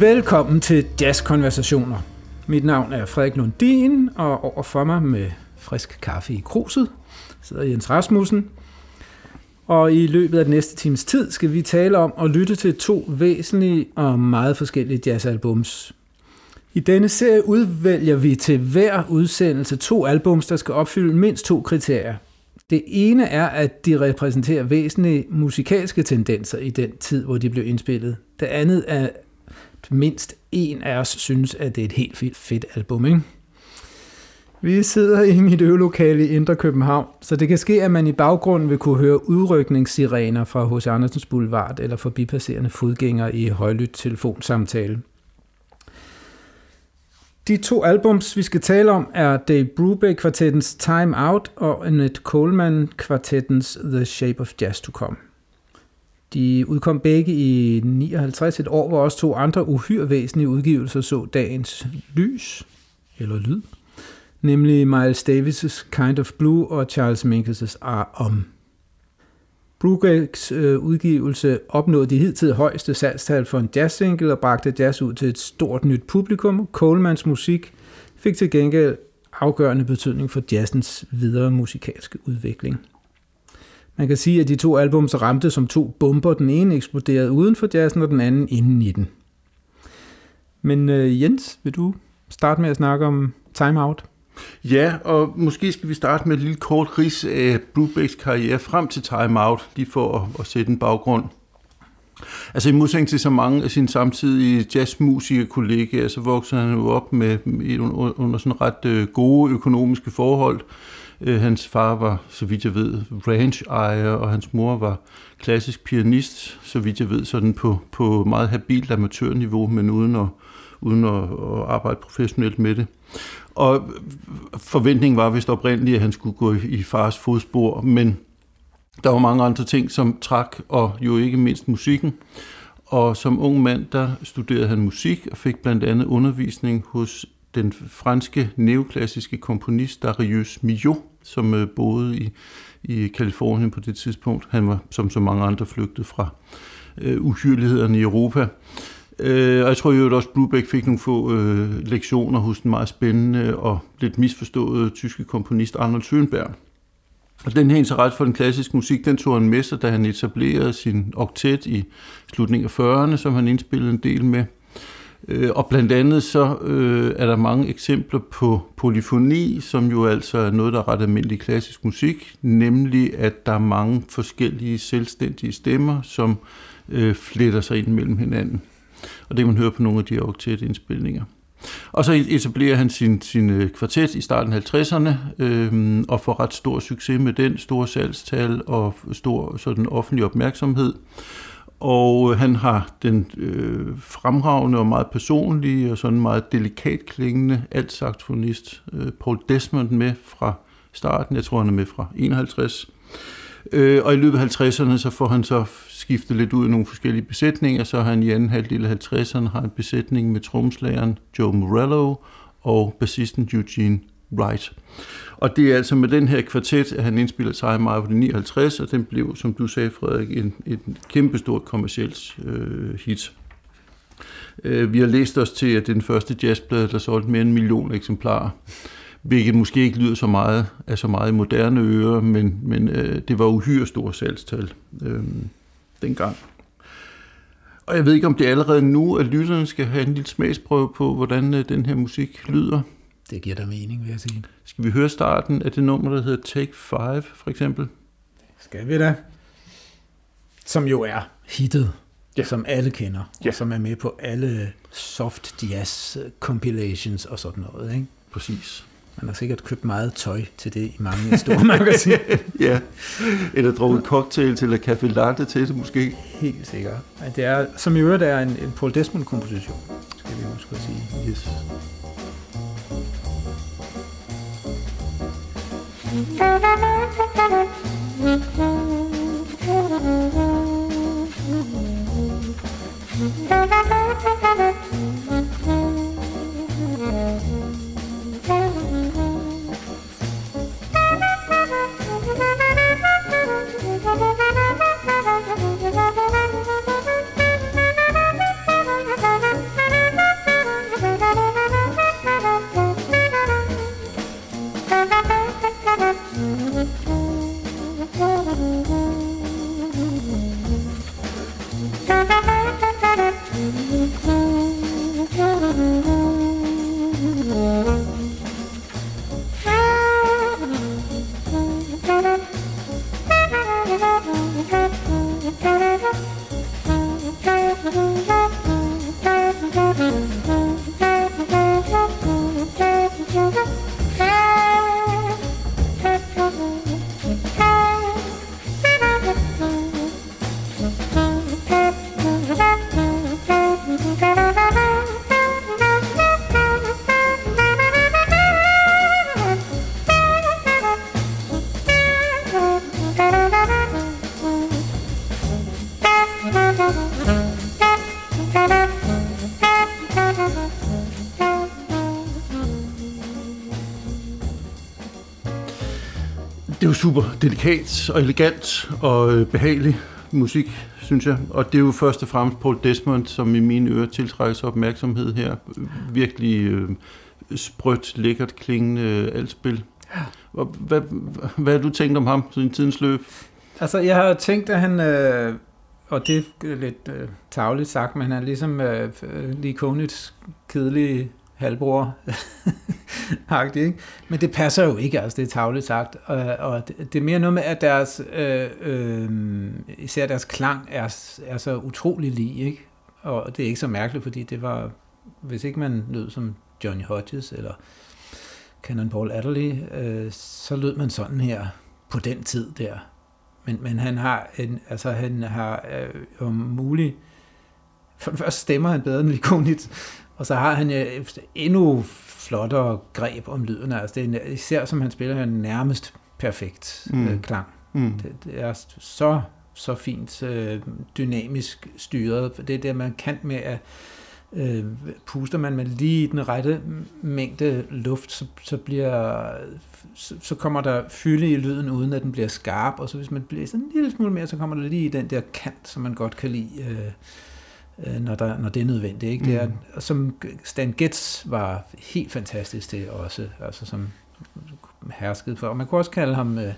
Velkommen til Jazz Konversationer. Mit navn er Frederik Lundin, og overfor mig med frisk kaffe i kruset sidder Jens Rasmussen. Og i løbet af den næste times tid skal vi tale om at lytte til to væsentlige og meget forskellige jazzalbums. I denne serie udvælger vi til hver udsendelse to albums, der skal opfylde mindst to kriterier. Det ene er, at de repræsenterer væsentlige musikalske tendenser i den tid, hvor de blev indspillet. Det andet er, mindst en af os synes, at det er et helt fedt, fedt album. Ikke? Vi sidder i mit øvelokale i Indre København, så det kan ske, at man i baggrunden vil kunne høre udrykningssirener fra H.C. Andersens Boulevard eller forbipasserende fodgængere i højlydt telefonsamtale. De to albums, vi skal tale om, er Dave Brubeck-kvartettens Time Out og Annette Coleman-kvartettens The Shape of Jazz to Come. De udkom begge i 59, et år, hvor også to andre uhyre væsentlige udgivelser så dagens lys, eller lyd, nemlig Miles Davis' Kind of Blue og Charles Mingus' Are Om. Brugeks øh, udgivelse opnåede de hidtil højeste salgstal for en jazzsingle og bragte jazz ud til et stort nyt publikum. Colemans musik fik til gengæld afgørende betydning for jazzens videre musikalske udvikling. Man kan sige, at de to albums ramte som to bomber. Den ene eksploderede uden for jazzen, og den anden inden i den. Men øh, Jens, vil du starte med at snakke om Time Out? Ja, og måske skal vi starte med et lille kort ris af Brubecks karriere frem til Time Out, lige for at, at sætte en baggrund. Altså i modsætning til så mange af sine samtidige jazzmusikerkollegaer, så voksede han jo op med, under sådan ret øh, gode økonomiske forhold. Øh, Øh, hans far var, så vidt jeg ved, ranch-ejer, og hans mor var klassisk pianist, så vidt jeg ved, sådan på, på meget habilt amatørniveau, men uden at, uden at, at arbejde professionelt med det. Og forventningen var vist oprindeligt, at han skulle gå i fars fodspor, men der var mange andre ting, som trak, og jo ikke mindst musikken. Og som ung mand, der studerede han musik og fik blandt andet undervisning hos den franske neoklassiske komponist Darius Milhaud, som øh, boede i, i Kalifornien på det tidspunkt. Han var, som så mange andre, flygtet fra øh, uhyrlighederne i Europa. Øh, og jeg tror jo også, Brubeck fik nogle få øh, lektioner hos den meget spændende og lidt misforståede tyske komponist Arnold Schönberg. Og den her interesse for den klassiske musik, den tog han med sig, da han etablerede sin oktet i slutningen af 40'erne, som han indspillede en del med. Øh, og blandt andet så øh, er der mange eksempler på polyfoni, som jo altså er noget, der er ret almindelig klassisk musik, nemlig at der er mange forskellige selvstændige stemmer, som øh, fletter sig ind mellem hinanden. Og det kan man høre på nogle af de her indspilninger. Og så etablerer han sin, sin øh, kvartet i starten af 50'erne øh, og får ret stor succes med den, store salgstal og stor sådan offentlig opmærksomhed. Og øh, han har den øh, fremragende og meget personlige og sådan meget delikat klingende altsaxofonist øh, Paul Desmond med fra starten. Jeg tror, han er med fra 51. Øh, og i løbet af 50'erne, så får han så skiftet lidt ud i nogle forskellige besætninger. Så har han i anden halvdel af 50'erne har en besætning med tromslageren Joe Morello og bassisten Eugene Wright. Og det er altså med den her kvartet, at han indspiller sig i maj 59, og den blev, som du sagde, Frederik, en, en kæmpestor kommersielt øh, hit. Øh, vi har læst os til, at det er den første jazzplade, der solgte mere end en million eksemplarer hvilket måske ikke lyder så meget af så meget i moderne ører, men, men øh, det var uhyre store salgstal øh, dengang. Og jeg ved ikke, om det er allerede nu, at lytterne skal have en lille smagsprøve på, hvordan øh, den her musik lyder. Det giver da mening, vil jeg sige. Skal vi høre starten af det nummer, der hedder Take 5, for eksempel? Skal vi da. Som jo er hittet, ja. som alle kender, ja. og som er med på alle soft jazz compilations og sådan noget, ikke? Præcis. Man har sikkert købt meget tøj til det i mange store magasiner. ja, eller drukket cocktail eller café latte til det måske. Helt sikkert. Men det er, som i øvrigt er en, en Paul Desmond-komposition, skal vi huske at sige. Yes. Mm-hmm. Super delikat og elegant og øh, behagelig musik, synes jeg. Og det er jo først og fremmest Paul Desmond, som i mine ører tiltrækker sig opmærksomhed her. Virkelig øh, sprødt, lækkert klingende øh, altspil. Hvad, hvad, hvad har du tænkt om ham i tidens løb? Altså, jeg har tænkt, at han, øh, og det er lidt øh, tavligt sagt, men han er ligesom øh, øh Lee Konitz kedelige halvbror ikke? Men det passer jo ikke, altså det er tavligt sagt. Og, og det, det er mere noget med, at deres, øh, øh, især deres klang er, er så utrolig lige, ikke? Og det er ikke så mærkeligt, fordi det var, hvis ikke man lød som Johnny Hodges eller Cannonball Adderley, øh, så lød man sådan her på den tid der. Men, men han har, en, altså han har øh, om muligt, for det første stemmer han bedre end Likonit, og så har han øh, endnu flottere greb om lyden. Altså det er, især som han spiller han nærmest perfekt mm. øh, klang. Mm. Det, det er så, så fint øh, dynamisk styret. Det er det, man kan med at øh, puster man med lige den rette mængde luft, så, så, bliver, så, så kommer der fylde i lyden, uden at den bliver skarp, og så hvis man sådan en lille smule mere, så kommer der lige i den der kant, som man godt kan lide, øh, når, der, når det er nødvendigt. Ikke? Det er, mm. som Stan Getz var helt fantastisk til også, altså som herskede for. Og man kunne også kalde ham øh,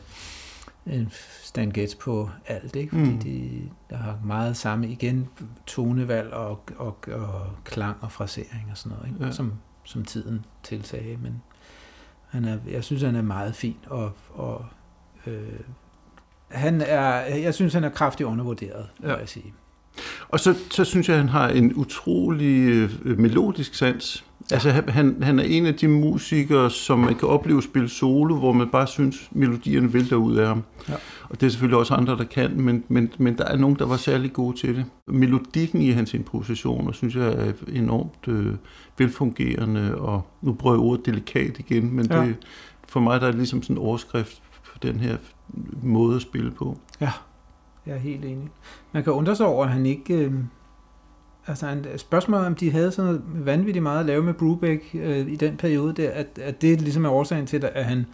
en Stan Getz på alt, ikke? fordi mm. de, der har meget samme, igen, tonevalg og, og, og klang og frasering og sådan noget, ikke? Ja. Som, som tiden tilsagde, men han er, jeg synes, han er meget fin, og, og øh, han er, jeg synes, han er kraftigt undervurderet, ja. må jeg sige. Og så, så synes jeg, at han har en utrolig øh, melodisk sans. Altså han, han er en af de musikere, som man kan opleve spille solo, hvor man bare synes, melodierne vælter ud af ham. Ja. Og det er selvfølgelig også andre, der kan, men, men, men der er nogen, der var særlig gode til det. Melodikken i hans improvisationer, synes jeg er enormt øh, velfungerende, og nu bruger jeg ordet delikat igen, men ja. det, for mig der er det ligesom sådan en overskrift for den her måde at spille på. Ja, jeg er helt enig. Man kan undre sig over, at han ikke... Øh altså en spørgsmål om de havde sådan noget vanvittigt meget at lave med Brubeck øh, i den periode der, at, at det ligesom er årsagen til, at han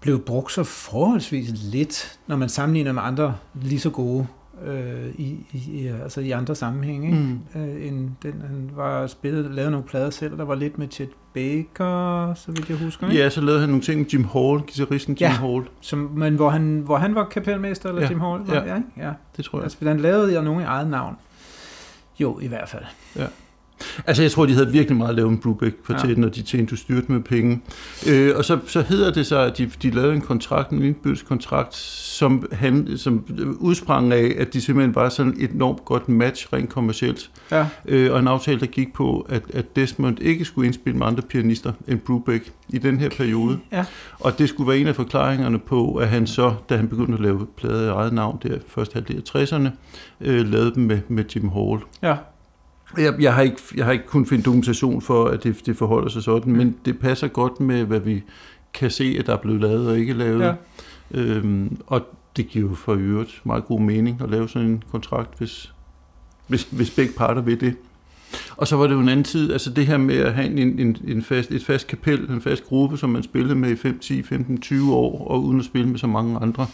blev brugt så forholdsvis lidt, når man sammenligner med andre lige så gode øh, i, i, altså i andre sammenhænge. Ikke? Mm. Øh, end den, han var spillet, lavede nogle plader selv, der var lidt med Chet Baker, så vidt jeg husker. Ikke? Ja, så lavede han nogle ting med Jim Hall, guitaristen Jim ja, Hall. Som, men hvor han, hvor han var kapelmester, eller ja. Jim Hall? Var, ja. ja, ja, det tror jeg. Altså, han lavede jeg nogen i eget navn. Jo, i hvert fald. Ja. Altså, jeg tror, de havde virkelig meget at lave en Brubeck kvartet, ja. når de tjente styrt med penge. Øh, og så, så hedder det så, at de, de lavede en kontrakt, en indbydskontrakt, som, han, som udsprang af, at de simpelthen var sådan et enormt godt match, rent kommercielt. Ja. Øh, og en aftale, der gik på, at, at Desmond ikke skulle indspille med andre pianister end Brubeck i den her periode. Ja. Og det skulle være en af forklaringerne på, at han så, da han begyndte at lave plader i eget navn, der første halvdel af 60'erne, øh, lavede dem med, med Jim Hall. Ja. Jeg, jeg, har ikke, jeg har ikke kun finde dokumentation for, at det, det forholder sig sådan, men det passer godt med, hvad vi kan se, at der er blevet lavet og ikke lavet. Ja. Øhm, og det giver jo for øvrigt meget god mening at lave sådan en kontrakt, hvis, hvis, hvis begge parter vil det. Og så var det jo en anden tid, altså det her med at have en, en, en fast, et fast kapel, en fast gruppe, som man spillede med i 5, 10, 15, 20 år, og uden at spille med så mange andre,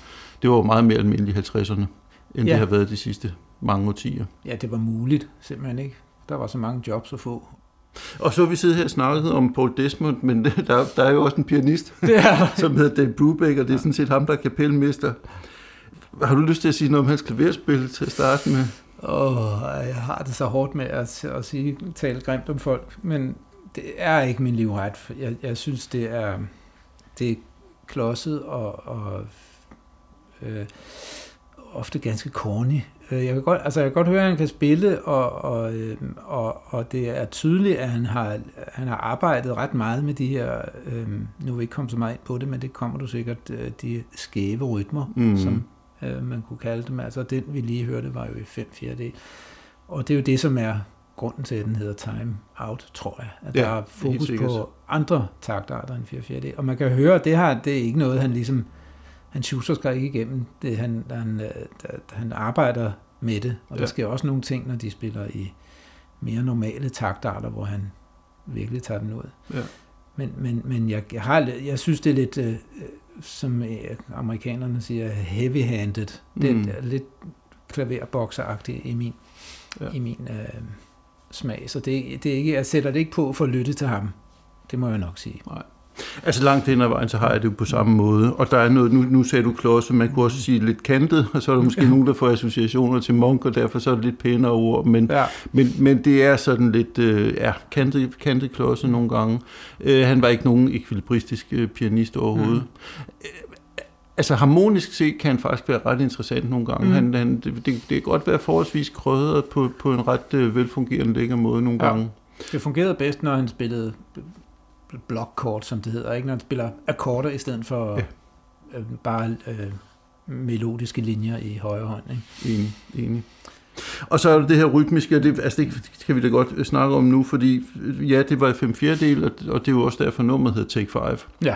det var jo meget mere almindeligt i 50'erne, end ja. det har været de sidste mange årtier. Ja, det var muligt, simpelthen ikke. Der var så mange jobs at få. Og så vi siddet her og snakket om Paul Desmond, men der, der er jo også en pianist, det er. som hedder Dave Brubeck, og det er sådan set ham, der er kapelmester. Har du lyst til at sige noget om hans klaverspil til at starte med? Åh, oh, jeg har det så hårdt med at, at sige, tale grimt om folk, men det er ikke min livret. Jeg, jeg synes, det er, det er klodset og, og øh, ofte ganske corny. Øh, jeg kan godt, altså jeg kan godt høre, at han kan spille, og, og, øhm, og, og det er tydeligt, at han har, han har arbejdet ret meget med de her, øh, nu vil ikke komme så meget ind på det, men det kommer du sikkert, øh, de skæve rytmer, mm. som øh, man kunne kalde dem. Altså den, vi lige hørte, var jo i 5 4 d Og det er jo det, som er grunden til, at den hedder Time Out, tror jeg. At ja, der er fokus på andre taktarter end 4 4 d Og man kan høre, at det her, det er ikke noget, han ligesom han tjuser sig ikke igennem det. Han, han, øh, han arbejder med det, og ja. der sker også nogle ting, når de spiller i mere normale taktarter, hvor han virkelig tager den ud. Ja. Men, men, men jeg, jeg, har, jeg synes, det er lidt øh, som øh, amerikanerne siger, heavy-handed. Det Mm. er lidt klaverbokseragtigt i min, Ja. i min øh, smag. Så det, det er ikke, jeg sætter det ikke på for at lytte til ham. Det må jeg nok sige. Altså langt hen ad vejen, så har jeg det jo på samme måde. Og der er noget, nu, nu sagde du klodset, man kunne også sige lidt kantet, og så er der måske nogen, der får associationer til Monk, og derfor så er det lidt pænere ord. Men, Ja. men, men det er sådan lidt, øh, ja, kantet, kantet klodset nogle gange. Øh, han var ikke nogen ekvilibristisk øh, pianist overhovedet. Mm. Altså harmonisk set kan han faktisk være ret interessant nogle gange. Mm. Han, han, det, det, det kan godt være forholdsvis krødret på, på en ret øh, velfungerende lækker måde nogle Ja. gange. Det fungerede bedst, når han spillede blokkort, som det hedder, ikke? Når han spiller akkorder i stedet for Ja. øh, bare øh, melodiske linjer i højre hånd. Ikke? Enig, enig. Og så er der det her rytmiske, og det, altså det kan vi da godt øh, snakke om nu, fordi øh, ja, det var i 5 fjerdedel, og, og det er jo også derfor nummeret hedder Take 5. Ja.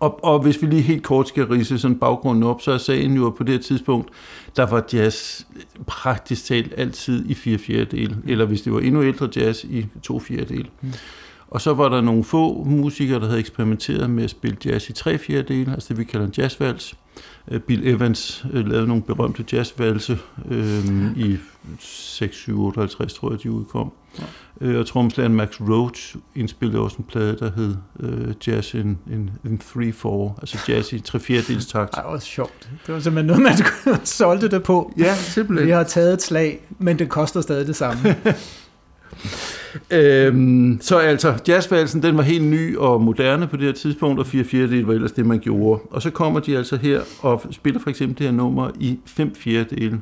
Og, og hvis vi lige helt kort skal rise sådan baggrunden op, så er sagen jo, at på det her tidspunkt, der var jazz praktisk talt altid i 4 fjerdedel, eller hvis det var endnu ældre jazz i 2 fjerdedel. Mm. Og så var der nogle få musikere, der havde eksperimenteret med at spille jazz i 3 fjerdedel, altså det vi kalder en jazzvals. Øh, Bill Evans øh, lavede nogle berømte jazzvalse øh, i 6, 7, 58, tror jeg, de udkom. Ja. Øh, og tromslæren Max Roach indspillede også en plade, der hed øh, Jazz in, in, in 3-4, altså jazz i 3 fjerdedels takt. Ej, det var sjovt. Det var simpelthen noget, man solgte det på. Ja, Vi simpelthen. har taget et slag, men det koster stadig det samme. Øhm, så altså, jazzvalsen, den var helt ny og moderne på det her tidspunkt, og 4 fjerdedel var ellers det, man gjorde. Og så kommer de altså her og spiller for eksempel det her nummer i 5 fjerdedel.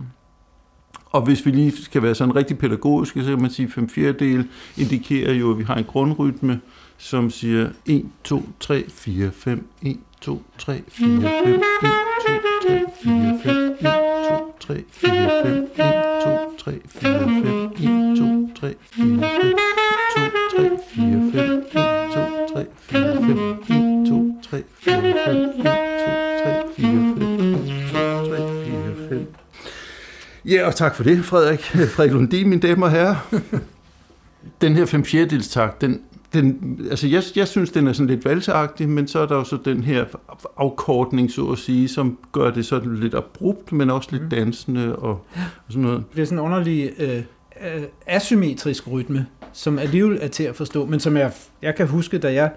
Og hvis vi lige skal være sådan rigtig pædagogiske, så kan man sige, at 5 fjerdedel indikerer jo, at vi har en grundrytme, som siger 1, 2, 3, 4, 5, 1, 2, 3, 4, 5, 1, 2, 3, 4, 5, 1, 2, 3, 4, 5, 1, 2, 3, 4, 5, 1, tak for det, Frederik. Frederik Lundin, mine damer og herrer. Den her 5 fjerdedels takt, den, den, altså jeg, jeg synes, den er sådan lidt valseagtig, men så er der jo så den her afkortning, så at sige, som gør det sådan lidt abrupt, men også lidt dansende og, og sådan noget. Det er sådan en underlig øh, øh, asymmetrisk rytme, som alligevel er til at forstå, men som jeg, jeg kan huske, da jeg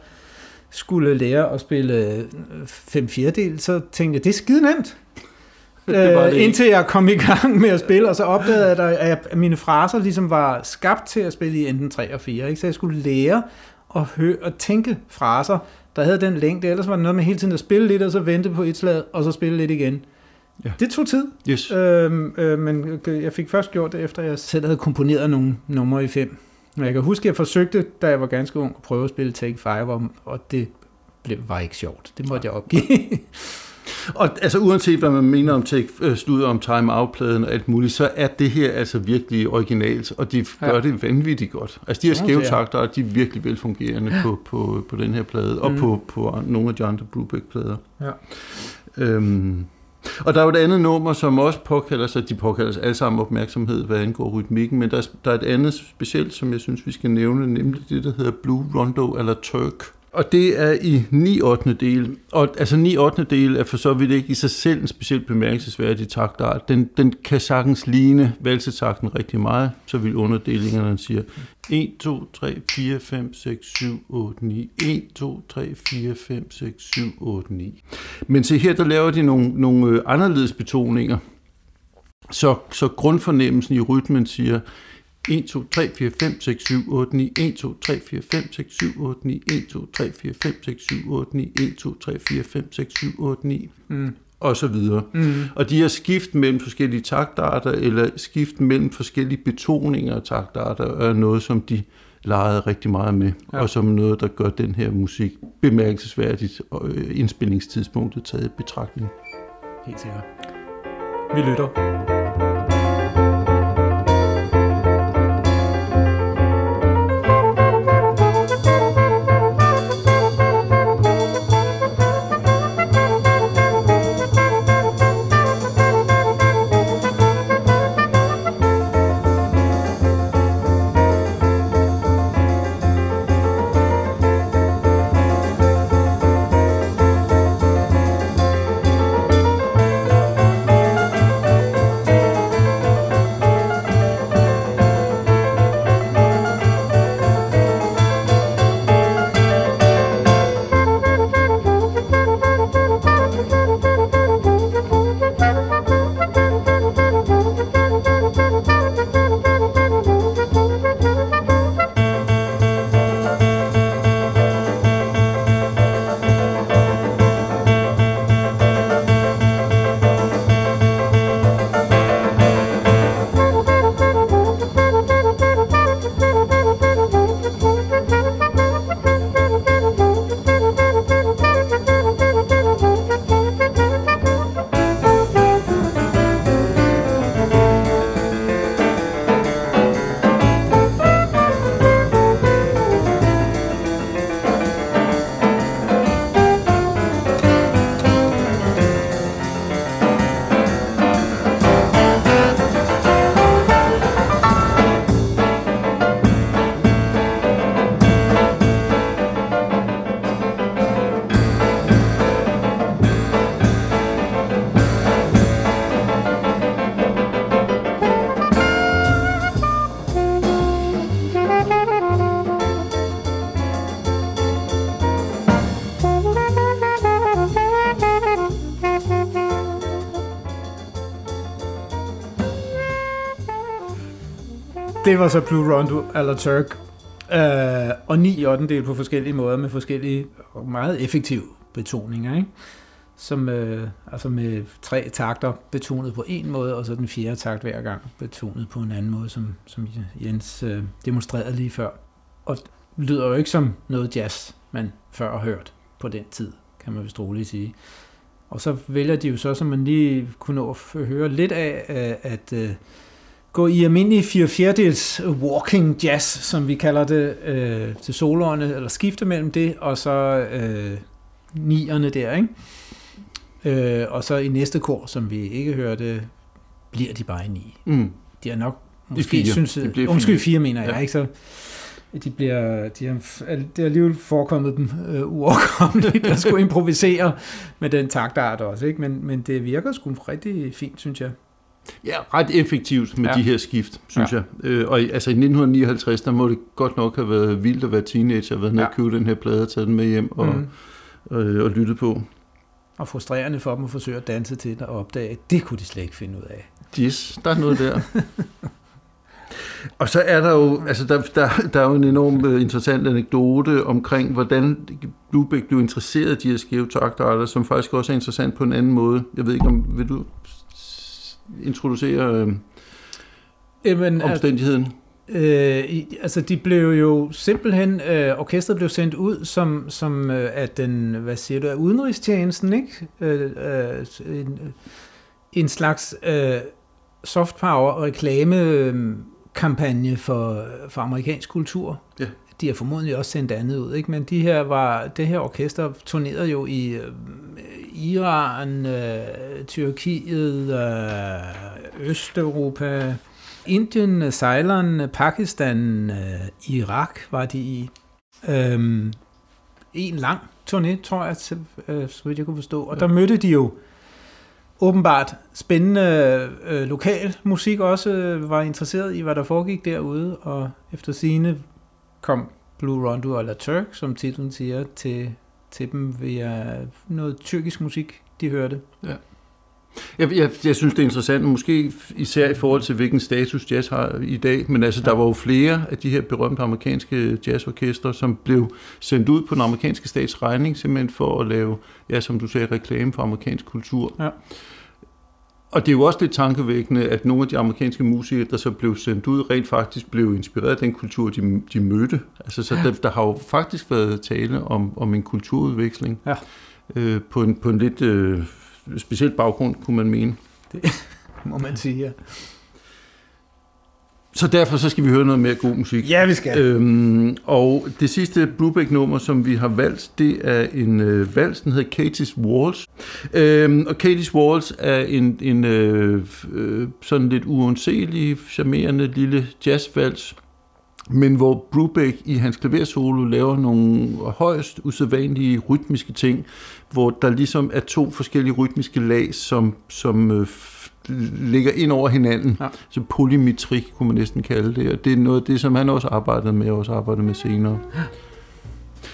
skulle lære at spille øh, fem fjerdedel, så tænkte jeg, det er skide nemt. Øh, indtil jeg kom i gang med at spille, og så opdagede jeg, at mine fraser ligesom var skabt til at spille i enten 3 og 4. Ikke? Så jeg skulle lære at, høre, at tænke fraser, der havde den længde. Ellers var det noget med hele tiden at spille lidt, og så vente på et slag, og så spille lidt igen. Ja. Det tog tid, Yes. øhm, øh, men jeg fik først gjort det, efter jeg selv havde komponeret nogle numre i fem. Men jeg kan huske, at jeg forsøgte, da jeg var ganske ung, at prøve at spille Take 5, og, og det blev, var ikke sjovt. Det måtte jeg opgive. Og altså uanset hvad man mener om take, øh, slud om time out-pladen og alt muligt, så er det her altså virkelig originalt, og de gør Ja. det vanvittigt godt. Altså de her skæve er. takter, de er virkelig velfungerende på, på, på den her plade, og Mm. på, på nogle af de andre Brubeck-plader. Ja. Øhm, og der er jo et andet nummer, som også påkalder sig, de påkalder sig alle sammen opmærksomhed, hvad angår rytmikken, men der er, der er et andet specielt, som jeg synes, vi skal nævne, nemlig det, der hedder Blue Rondo eller Turk. Og det er i 9 8. del. Og altså 9 8. del er for så vidt ikke i sig selv en specielt bemærkelsesværdig taktart. Den, den kan sagtens ligne valsetakten rigtig meget, så vil underdelingerne siger 1, 2, 3, 4, 5, 6, 7, 8, 9. 1, 2, 3, 4, 5, 6, 7, 8, 9. Men se her, der laver de nogle, nogle øh, anderledes betoninger. Så, så grundfornemmelsen i rytmen siger 1, 2, 3, 4, 5, 6, 7, 8, 9, 1, 2, 3, 4, 5, 6, 7, 8, 9, 1, 2, 3, 4, 5, 6, 7, 8, 9, 1, 2, 3, 4, 5, 6, 7, 8, 9, mm. og så videre. Mm. Og de her skift mellem forskellige taktarter, eller skift mellem forskellige betoninger af taktarter, er noget, som de legede rigtig meget med, Ja. ja. og som noget, der gør den her musik bemærkelsesværdigt, og øh, indspillingstidspunktet taget i betragtning. Helt sikkert. Vi lytter. Det var så Blue Rondo eller Turk. Øh, og 9 8 på forskellige måder med forskellige og meget effektive betoninger, ikke? Som, øh, altså med tre takter betonet på en måde, og så den fjerde takt hver gang betonet på en anden måde, som, som Jens øh, demonstrerede lige før. Og lyder jo ikke som noget jazz, man før har hørt på den tid, kan man vist roligt sige. Og så vælger de jo så, som man lige kunne nå at høre lidt af, øh, at at gå i almindelig 4 fjerdedels walking jazz, som vi kalder det, øh, til soloerne, eller skifte mellem det, og så øh, nierne der, ikke? Øh, og så i næste kor, som vi ikke hørte, bliver de bare i ni. Mm. De er nok, måske fire. synes, de bliver undskyld, fire, fire mener jeg, Ja. ikke? Så de bliver, de har, det har alligevel forekommet dem øh, uoverkommeligt at skulle improvisere med den taktart også, ikke? Men, men det virker sgu rigtig fint, synes jeg. Ja, ret effektivt med Ja. de her skift, synes ja. jeg. Øh, og i- altså i 1959, der må det godt nok have været vildt at være teenager, at være nede Ja. og købe den her plade, tage den med hjem og, Mm. øh, og lytte på. Og frustrerende for dem at forsøge at danse til det og opdage, at det kunne de slet ikke finde ud af. Yes, der er noget der. og så er der jo, altså der, der, der er jo en enorm uh, interessant anekdote omkring, hvordan Bluebeck blev interesseret i de her skæve taktarter, som faktisk også er interessant på en anden måde. Jeg ved ikke, om vil du introducere øh, Jamen, at, omstændigheden? øh, i- altså de blev jo simpelthen, øh, orkestret blev sendt ud som, som øh, at den, hvad siger du, af udenrigstjenesten, ikke? Øh, øh, en, en slags øh, soft power reklame øh, kampagne for, for amerikansk kultur. Ja. De har formodentlig også sendt andet ud, ikke? men de her var, det her orkester turnerede jo i øh, Iran, øh, Tyrkiet, øh, Østeuropa, Indien, Ceylon, Pakistan, øh, Irak var de i. Øhm, en lang turné, tror jeg, til, øh, så vidt jeg kunne forstå. Og der mødte de jo åbenbart spændende øh, lokal musik også, øh, var interesseret i, hvad der foregik derude, og efter sine kom Blue Rondo La Turk, som titlen siger, til, til dem via noget tyrkisk musik, de hørte. Jeg, jeg, jeg synes, det er interessant, måske især i forhold til, hvilken status jazz har i dag, men altså, der var jo flere af de her berømte amerikanske jazzorkester, som blev sendt ud på den amerikanske stats regning, simpelthen for at lave, ja, som du sagde, reklame for amerikansk kultur. Ja. Og det er jo også lidt tankevækkende, at nogle af de amerikanske musikere, der så blev sendt ud, rent faktisk blev inspireret af den kultur, de, de mødte. Altså, så der, der har jo faktisk været tale om, om en kulturudveksling Ja. øh, på, en, på en lidt øh, speciel baggrund, kunne man mene. Må man sige, ja. Så derfor så skal vi høre noget mere god musik. Ja, vi skal. Øhm, og det sidste Brubeck-nummer, som vi har valgt, det er en øh, vals, den hedder Katie's Waltz. Øhm, og Katie's Waltz er en, en øh, øh, sådan lidt uundselig, charmerende lille jazzvals, men hvor Brubeck i hans klaversolo laver nogle højst usædvanlige rytmiske ting, hvor der ligesom er to forskellige rytmiske lag, som, som øh, ligger ind over hinanden. Ja. Så polymetrik kunne man næsten kalde det, og det er noget af det, som han også arbejdede med, og også arbejdede med senere.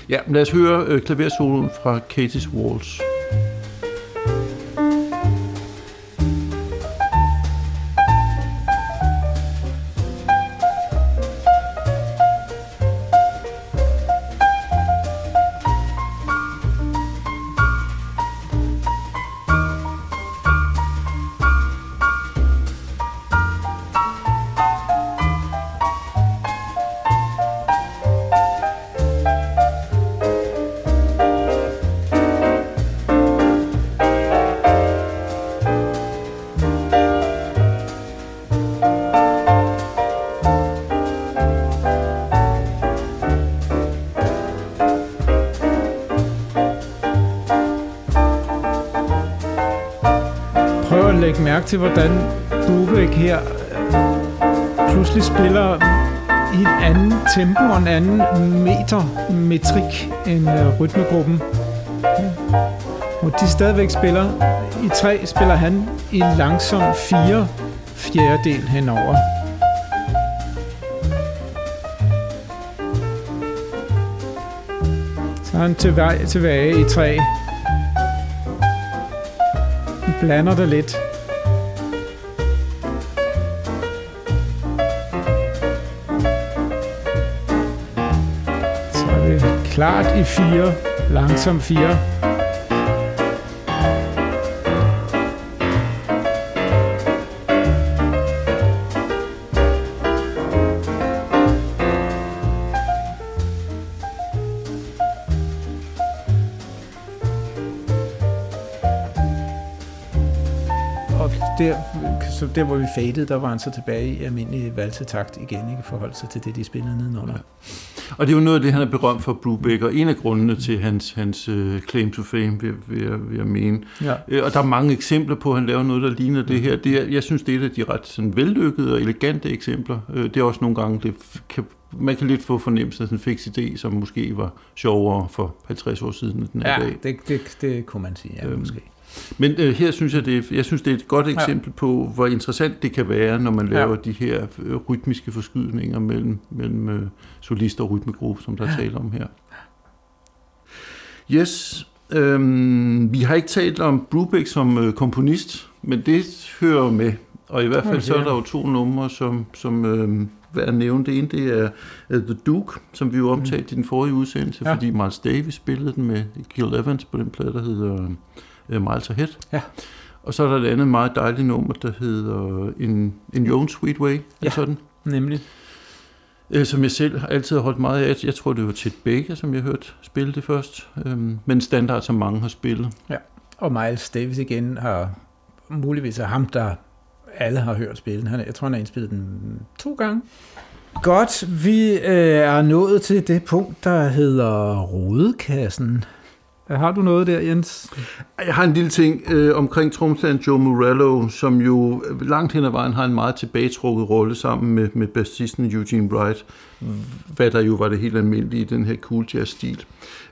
Ja, lad os høre øh, klaversoloen fra Katie's Waltz. Til, hvordan Bubek her øh, pludselig spiller i et andet tempo og en anden metermetrik end øh, rytmegruppen. Hvor de stadigvæk spiller i tre, spiller han i langsom fire fjerdedel henover. Så er han til vej tilbage i tre. Blander det lidt. Klart i fire, langsom fire. Og der, så der hvor vi fadede, der var han så tilbage i almindelig valsetakt igen, ikke? i forhold sig til det, de spillede nedenunder. Ja. Og det er jo noget af det, han er berømt for, Brubeck, og en af grundene til hans, hans uh, claim to fame, vil, vil, jeg, vil jeg mene. Ja. Uh, og der er mange eksempler på, at han laver noget, der ligner det her. Det er, jeg synes, det er et af de ret sådan, vellykkede og elegante eksempler. Uh, det er også nogle gange, det kan, man kan lidt få fornemmelse af sådan en fix idé, som måske var sjovere for 50 år siden, end den er ja, dag. Det, det, det kunne man sige, ja, øhm, måske. Men øh, her synes jeg, det er, jeg synes, det er et godt eksempel ja. på, hvor interessant det kan være, når man laver ja. de her øh, rytmiske forskydninger mellem, mellem øh, solist og rytmegruppe, som der ja. taler om her. Yes, øhm, vi har ikke talt om Brubeck som øh, komponist, men det hører med. Og i hvert fald okay. så er der jo to numre, som, som øh, værd at nævne. Det ene det er uh, The Duke, som vi jo omtalte mm. i den forrige udsendelse, ja. fordi Miles Davis spillede den med Gil Evans på den plade, der hedder Miles Ahead. Ja. Og så er der et andet meget dejligt nummer, der hedder In, In Your Own Sweet Way. Ja, sådan. nemlig. Uh, som jeg selv altid har holdt meget af. Jeg tror, det var Chet Baker, som jeg hørte spille det først. Um, men standard, som mange har spillet. Ja, og Miles Davis igen har muligvis er ham, der alle har hørt spille. Han, jeg tror, han har indspillet den to gange. Godt, vi øh, er nået til det punkt, der hedder Rodekassen. Øh, har du noget der, Jens? Jeg har en lille ting øh, omkring tromslæren Joe Morello, som jo langt hen ad vejen har en meget tilbagetrukket rolle sammen med, med bassisten Eugene Wright, hvad der jo var det helt almindelige i den her cool jazz-stil.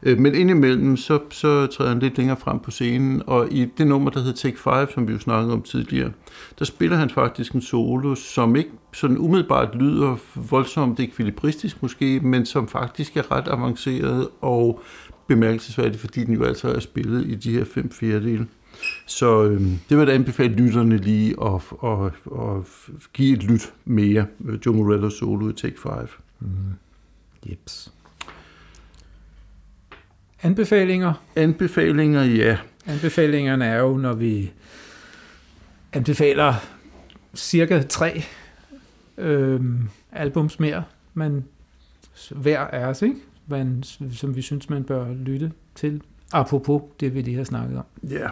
Øh, men indimellem, så, så træder han lidt længere frem på scenen, og i det nummer, der hedder Take 5, som vi jo snakkede om tidligere, der spiller han faktisk en solo, som ikke sådan umiddelbart lyder voldsomt ekvilibristisk måske, men som faktisk er ret avanceret og bemærkelsesværdigt, fordi den jo altså er spillet i de her fem fjerdedele. Så øh, det vil jeg anbefale lytterne lige at, at, at, at give et lyt mere. Joe Morello solo i Take 5. Mm. Jeps. Anbefalinger? Anbefalinger, ja. Anbefalingerne er jo, når vi anbefaler cirka tre øh, albums mere, men hver af os, ikke? Man, som vi synes, man bør lytte til. Apropos det, vi lige har snakket om. Ja,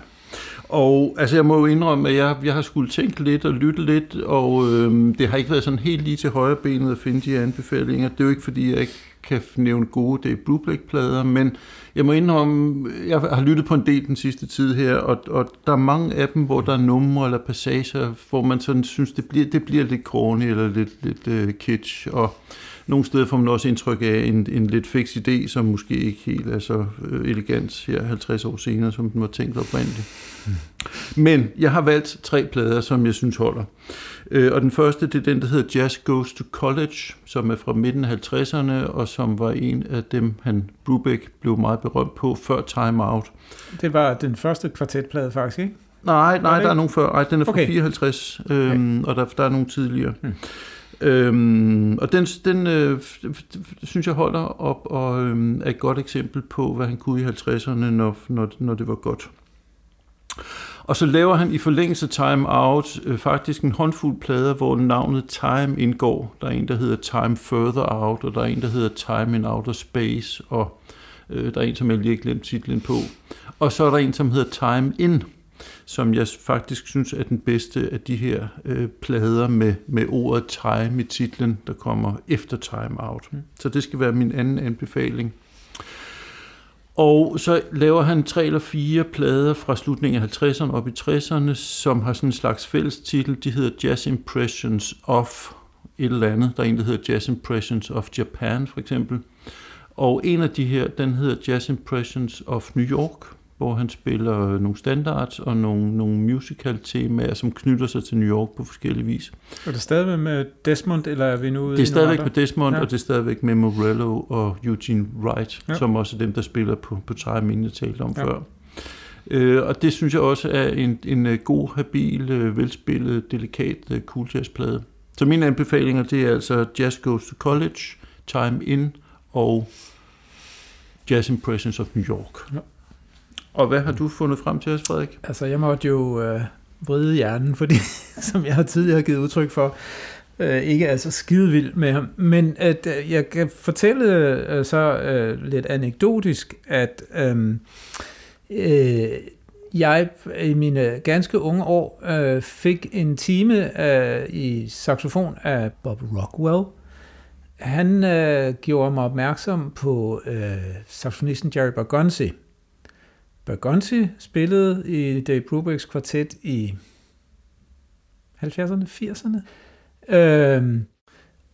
og altså jeg må jo indrømme, at jeg, jeg har skulle tænke lidt og lytte lidt, og øh, det har ikke været sådan helt lige til højre benet at finde de anbefalinger. Det er jo ikke, fordi jeg ikke kan nævne gode Dave Brubeck-plader, men jeg må indrømme, jeg har lyttet på en del den sidste tid her, og, og der er mange af dem, hvor der er numre eller passager, hvor man sådan synes, det bliver, det bliver lidt corny eller lidt, lidt uh, kitsch, og nogle steder får man også indtryk af en, en lidt fix idé, som måske ikke helt er så øh, elegant her 50 år senere, som den var tænkt oprindeligt. Mm. Men jeg har valgt tre plader, som jeg synes holder. Øh, og den første, det er den, der hedder Jazz Goes to College, som er fra midten af 50'erne, og som var en af dem, han Brubeck blev meget berømt på før Time Out. Det var den første kvartetplade faktisk, ikke? Nej, nej, der er nogen før. Ej, den er fra okay. 54, øhm, okay. og der, der er nogle tidligere. Hmm. Øhm, og den, den øh, synes jeg holder op og øh, er et godt eksempel på, hvad han kunne i 50'erne, når, når, når det var godt. Og så laver han i forlængelse Time Out øh, faktisk en håndfuld plader, hvor navnet Time indgår. Der er en, der hedder Time Further Out, og der er en, der hedder Time in Outer Space, og øh, der er en, som jeg lige har glemt titlen på. Og så er der en, som hedder Time In, som jeg faktisk synes er den bedste af de her øh, plader med, med ordet time i titlen, der kommer efter Time Out. Mm. Så det skal være min anden anbefaling. Og så laver han tre eller fire plader fra slutningen af 50'erne op i 60'erne, som har sådan en slags fælles titel. De hedder Jazz Impressions of et eller andet. Der er en, der hedder Jazz Impressions of Japan, for eksempel. Og en af de her, den hedder Jazz Impressions of New York, hvor han spiller nogle standards og nogle, nogle musical temaer, som knytter sig til New York på forskellige vis. Er det stadigvæk med Desmond, eller er vi nu ude Det er stadigvæk med Desmond, ja. og det er stadigvæk med Morello og Eugene Wright, ja. som også er dem, der spiller på, på Time, jeg talte om ja. før. Øh, og det synes jeg også er en, en øh, god, habil, øh, velspillet, delikat øh, cool jazzplade. Så mine anbefalinger, det er altså Jazz Goes to College, Time In og Jazz Impressions of New York. Ja. Og hvad har du fundet frem til os, Frederik? Altså, jeg måtte jo øh, vride hjernen, fordi, som jeg har tidligere givet udtryk for, øh, ikke er så skide vild med ham. Men at, øh, jeg kan fortælle øh, så øh, lidt anekdotisk, at øh, øh, jeg i mine ganske unge år øh, fik en time øh, i saxofon af Bob Rockwell. Han øh, gjorde mig opmærksom på øh, saxofonisten Jerry Bergonzi. Bergonzi spillede i Dave Brubecks kvartet i 70'erne, 80'erne. Øhm,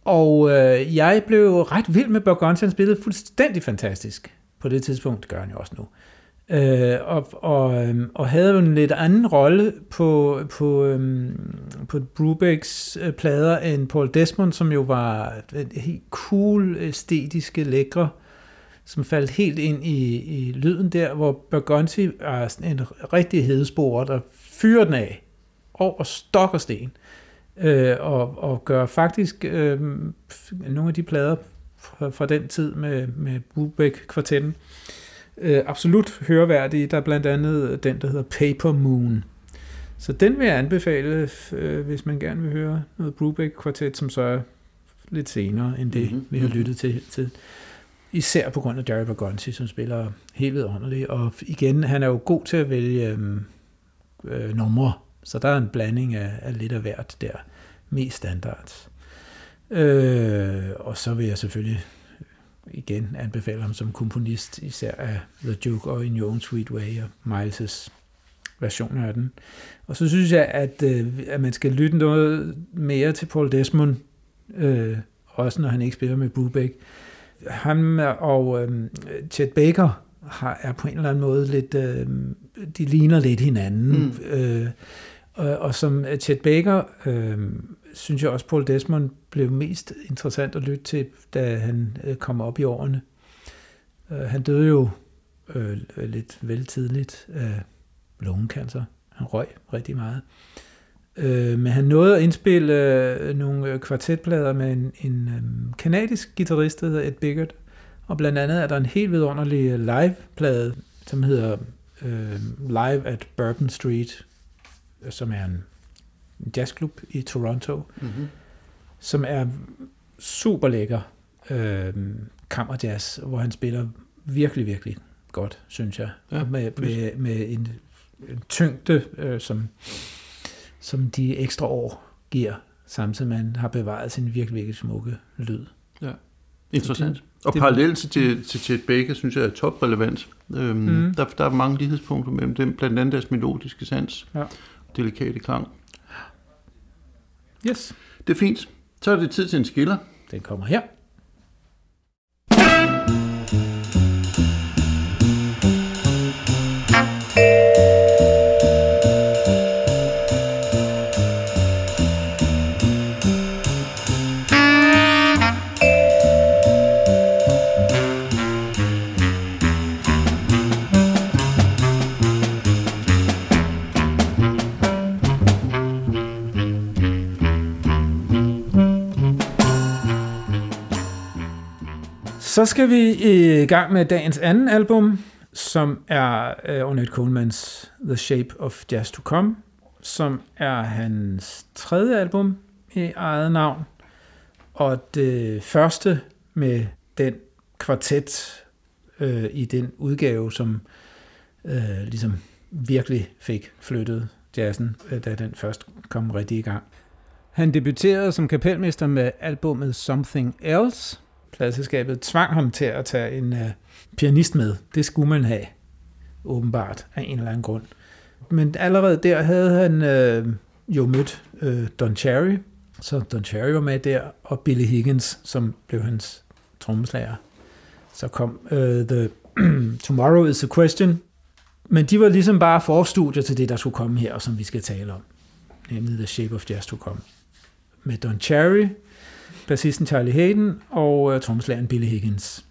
og øh, jeg blev ret vild med Bergonzi. Han spillede fuldstændig fantastisk på det tidspunkt. Det gør han jo også nu. Øh, og, og, øhm, og havde jo en lidt anden rolle på, på, øhm, på Brubecks øh, plader end Paul Desmond, som jo var øh, helt cool, æstetiske, lækre, som faldt helt ind i, i lyden der, hvor Bergonzi er sådan en rigtig hedespor, der fyrer den af over stok og sten, øh, og, og gør faktisk øh, nogle af de plader fra, fra den tid med, med Brubeck-kvartetten, øh, absolut høreværdige. Der er blandt andet den, der hedder Paper Moon. Så den vil jeg anbefale, øh, hvis man gerne vil høre noget Brubeck Quartet, som så er lidt senere end det, mm-hmm. vi har mhm. lyttet til. til. Især på grund af Jerry Bergonzi, som spiller helt vidunderligt. Og igen, han er jo god til at vælge øh, øh, numre, så der er en blanding af, af lidt af hvert der. Mest standard. Øh, og så vil jeg selvfølgelig igen anbefale ham som komponist, især af The Duke og In Your Own Sweet Way og Miles' versioner af den. Og så synes jeg, at, øh, at man skal lytte noget mere til Paul Desmond, øh, også når han ikke spiller med Brubeck. Han og øh, Chet Baker har, er på en eller anden måde lidt, øh, de ligner lidt hinanden. Mm. Øh, og, og som Chet Baker øh, synes jeg også, Paul Desmond blev mest interessant at lytte til, da han øh, kom op i årene. Øh, han døde jo øh, lidt vel tidligt af lungekancer. Han røg rigtig meget. Øh, men han nåede at indspille øh, nogle øh, kvartetplader med en, en øh, kanadisk guitarist, der hedder Ed Biggert. Og blandt andet er der en helt vidunderlig live-plade, som hedder øh, Live at Bourbon Street, som er en jazzklub i Toronto, mm-hmm. som er super lækker øh, kammerjazz, hvor han spiller virkelig, virkelig godt, synes jeg. Ja, med, med, med en, en tyngde, øh, som, som de ekstra år giver, samtidig med han har bevaret sin virkelig, virkelig smukke lyd. Ja. Interessant. Det, og parallelt til, til Chet Baker, synes jeg er toprelevant. Øhm, mm. der, der er mange lighedspunkter mellem dem, blandt andet deres melodiske sans, ja. delikate klang. Yes. Det er fint. Så er det tid til en skiller. Den kommer her. Så skal vi i gang med dagens anden album, som er øh, Ornette Colemans The Shape of Jazz to Come, som er hans tredje album i eget navn, og det første med den kvartet øh, i den udgave, som øh, ligesom virkelig fik flyttet jazzen, øh, da den først kom rigtig i gang. Han debuterede som kapelmester med albumet Something Else, pladselskabet tvang ham til at tage en øh, pianist med. Det skulle man have, åbenbart, af en eller anden grund. Men allerede der havde han øh, jo mødt øh, Don Cherry, så Don Cherry var med der, og Billy Higgins, som blev hans trommeslager. Så kom øh, The Tomorrow is a Question, men de var ligesom bare forstudier til det, der skulle komme her, og som vi skal tale om, nemlig The Shape of Jazz to Come. Med Don Cherry, bassisten Charlie Hayden og øh, trommeslageren Billy Higgins.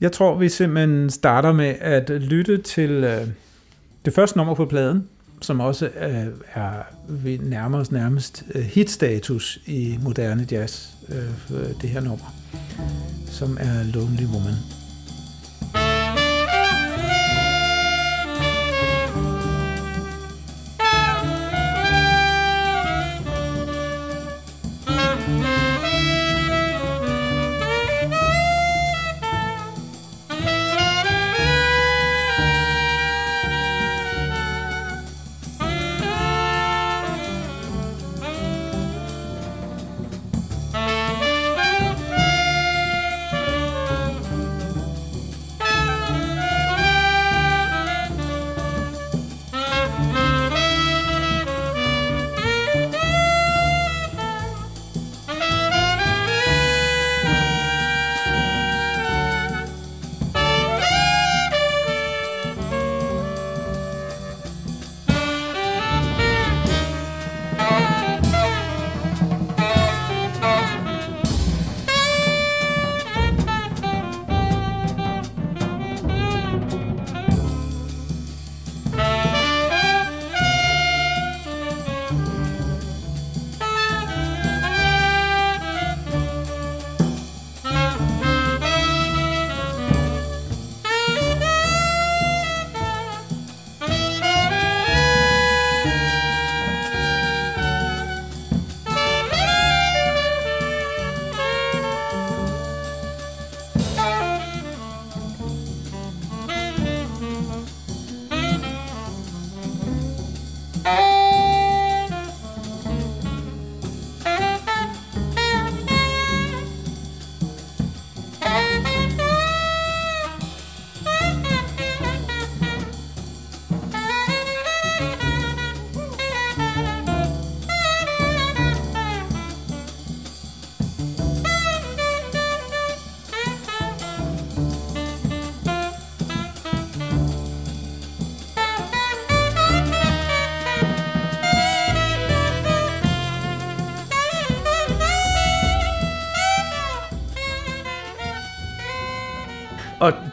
Jeg tror, vi simpelthen starter med at lytte til øh, det første nummer på pladen, som også øh, er vi nærmer os nærmest øh, hitstatus i moderne jazz, øh, det her nummer, som er Lonely Woman.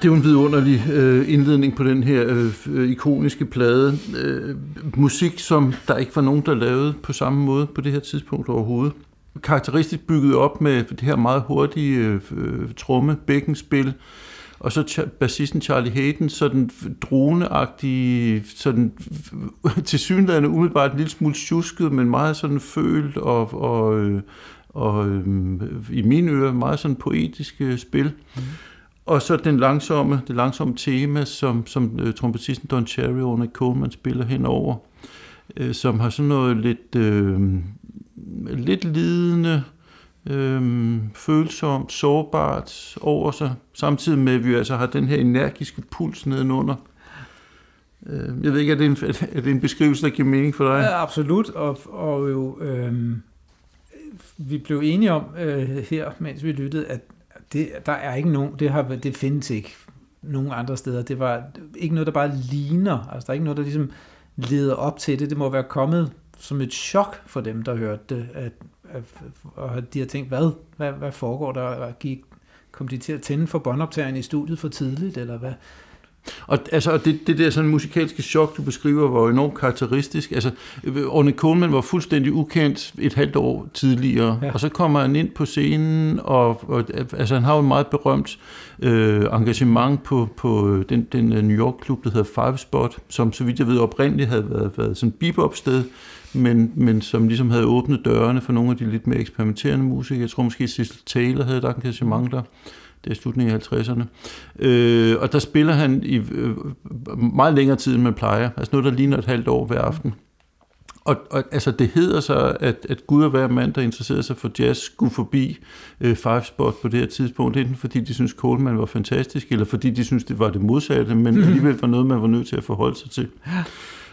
Det er jo en vidunderlig øh, indledning på den her øh, øh, ikoniske plade. Øh, musik, som der ikke var nogen, der lavede på samme måde på det her tidspunkt overhovedet. Karakteristisk bygget op med det her meget hurtige øh, øh tromme bækkenspil, og så bassisten Charlie Hayden, sådan droneagtig, sådan til synligheden umiddelbart en lille smule tjusket, men meget sådan følt og, og, og, og øh, i mine ører meget sådan poetiske spil. Mm. Og så den langsomme, det langsomme tema, som, som øh, trompetisten Don Cherry og Nick Coleman spiller henover, øh, som har sådan noget lidt, øh, lidt lidende, øh, følsomt, sårbart over sig, samtidig med, at vi altså har den her energiske puls nedenunder. Øh, jeg ved ikke, er det, en, er det en beskrivelse, der giver mening for dig? Ja, absolut, og, og jo, øh, vi blev enige om øh, her, mens vi lyttede, at det, der er ikke nogen, det, har, det findes ikke nogen andre steder. Det var ikke noget, der bare ligner. Altså, der er ikke noget, der ligesom leder op til det. Det må være kommet som et chok for dem, der hørte det, at, at, at de har tænkt, hvad, hvad, hvad foregår der? Gik, kom de til at tænde for båndoptageren i studiet for tidligt, eller hvad? Og altså, det, det der sådan musikalske chok, du beskriver, var enormt karakteristisk. Altså, Orne Coleman var fuldstændig ukendt et halvt år tidligere, ja. og så kommer han ind på scenen, og, og altså, han har jo et meget berømt øh, engagement på, på den, den øh, New York-klub, der hedder Five Spot, som så vidt jeg ved oprindeligt havde været, været sådan bebop-sted, men, men som ligesom havde åbnet dørene for nogle af de lidt mere eksperimenterende musikere. Jeg tror måske Cecil Taylor havde et engagement der det er slutningen af 50'erne. Øh, og der spiller han i øh, meget længere tid, end man plejer. Altså noget, der ligner et halvt år hver aften. Og, og altså det hedder så, at, at Gud og hver mand, der interesserede sig for jazz, skulle forbi øh, Five Spot på det her tidspunkt, enten fordi de synes Coleman var fantastisk, eller fordi de synes det var det modsatte, men mm. alligevel var noget, man var nødt til at forholde sig til.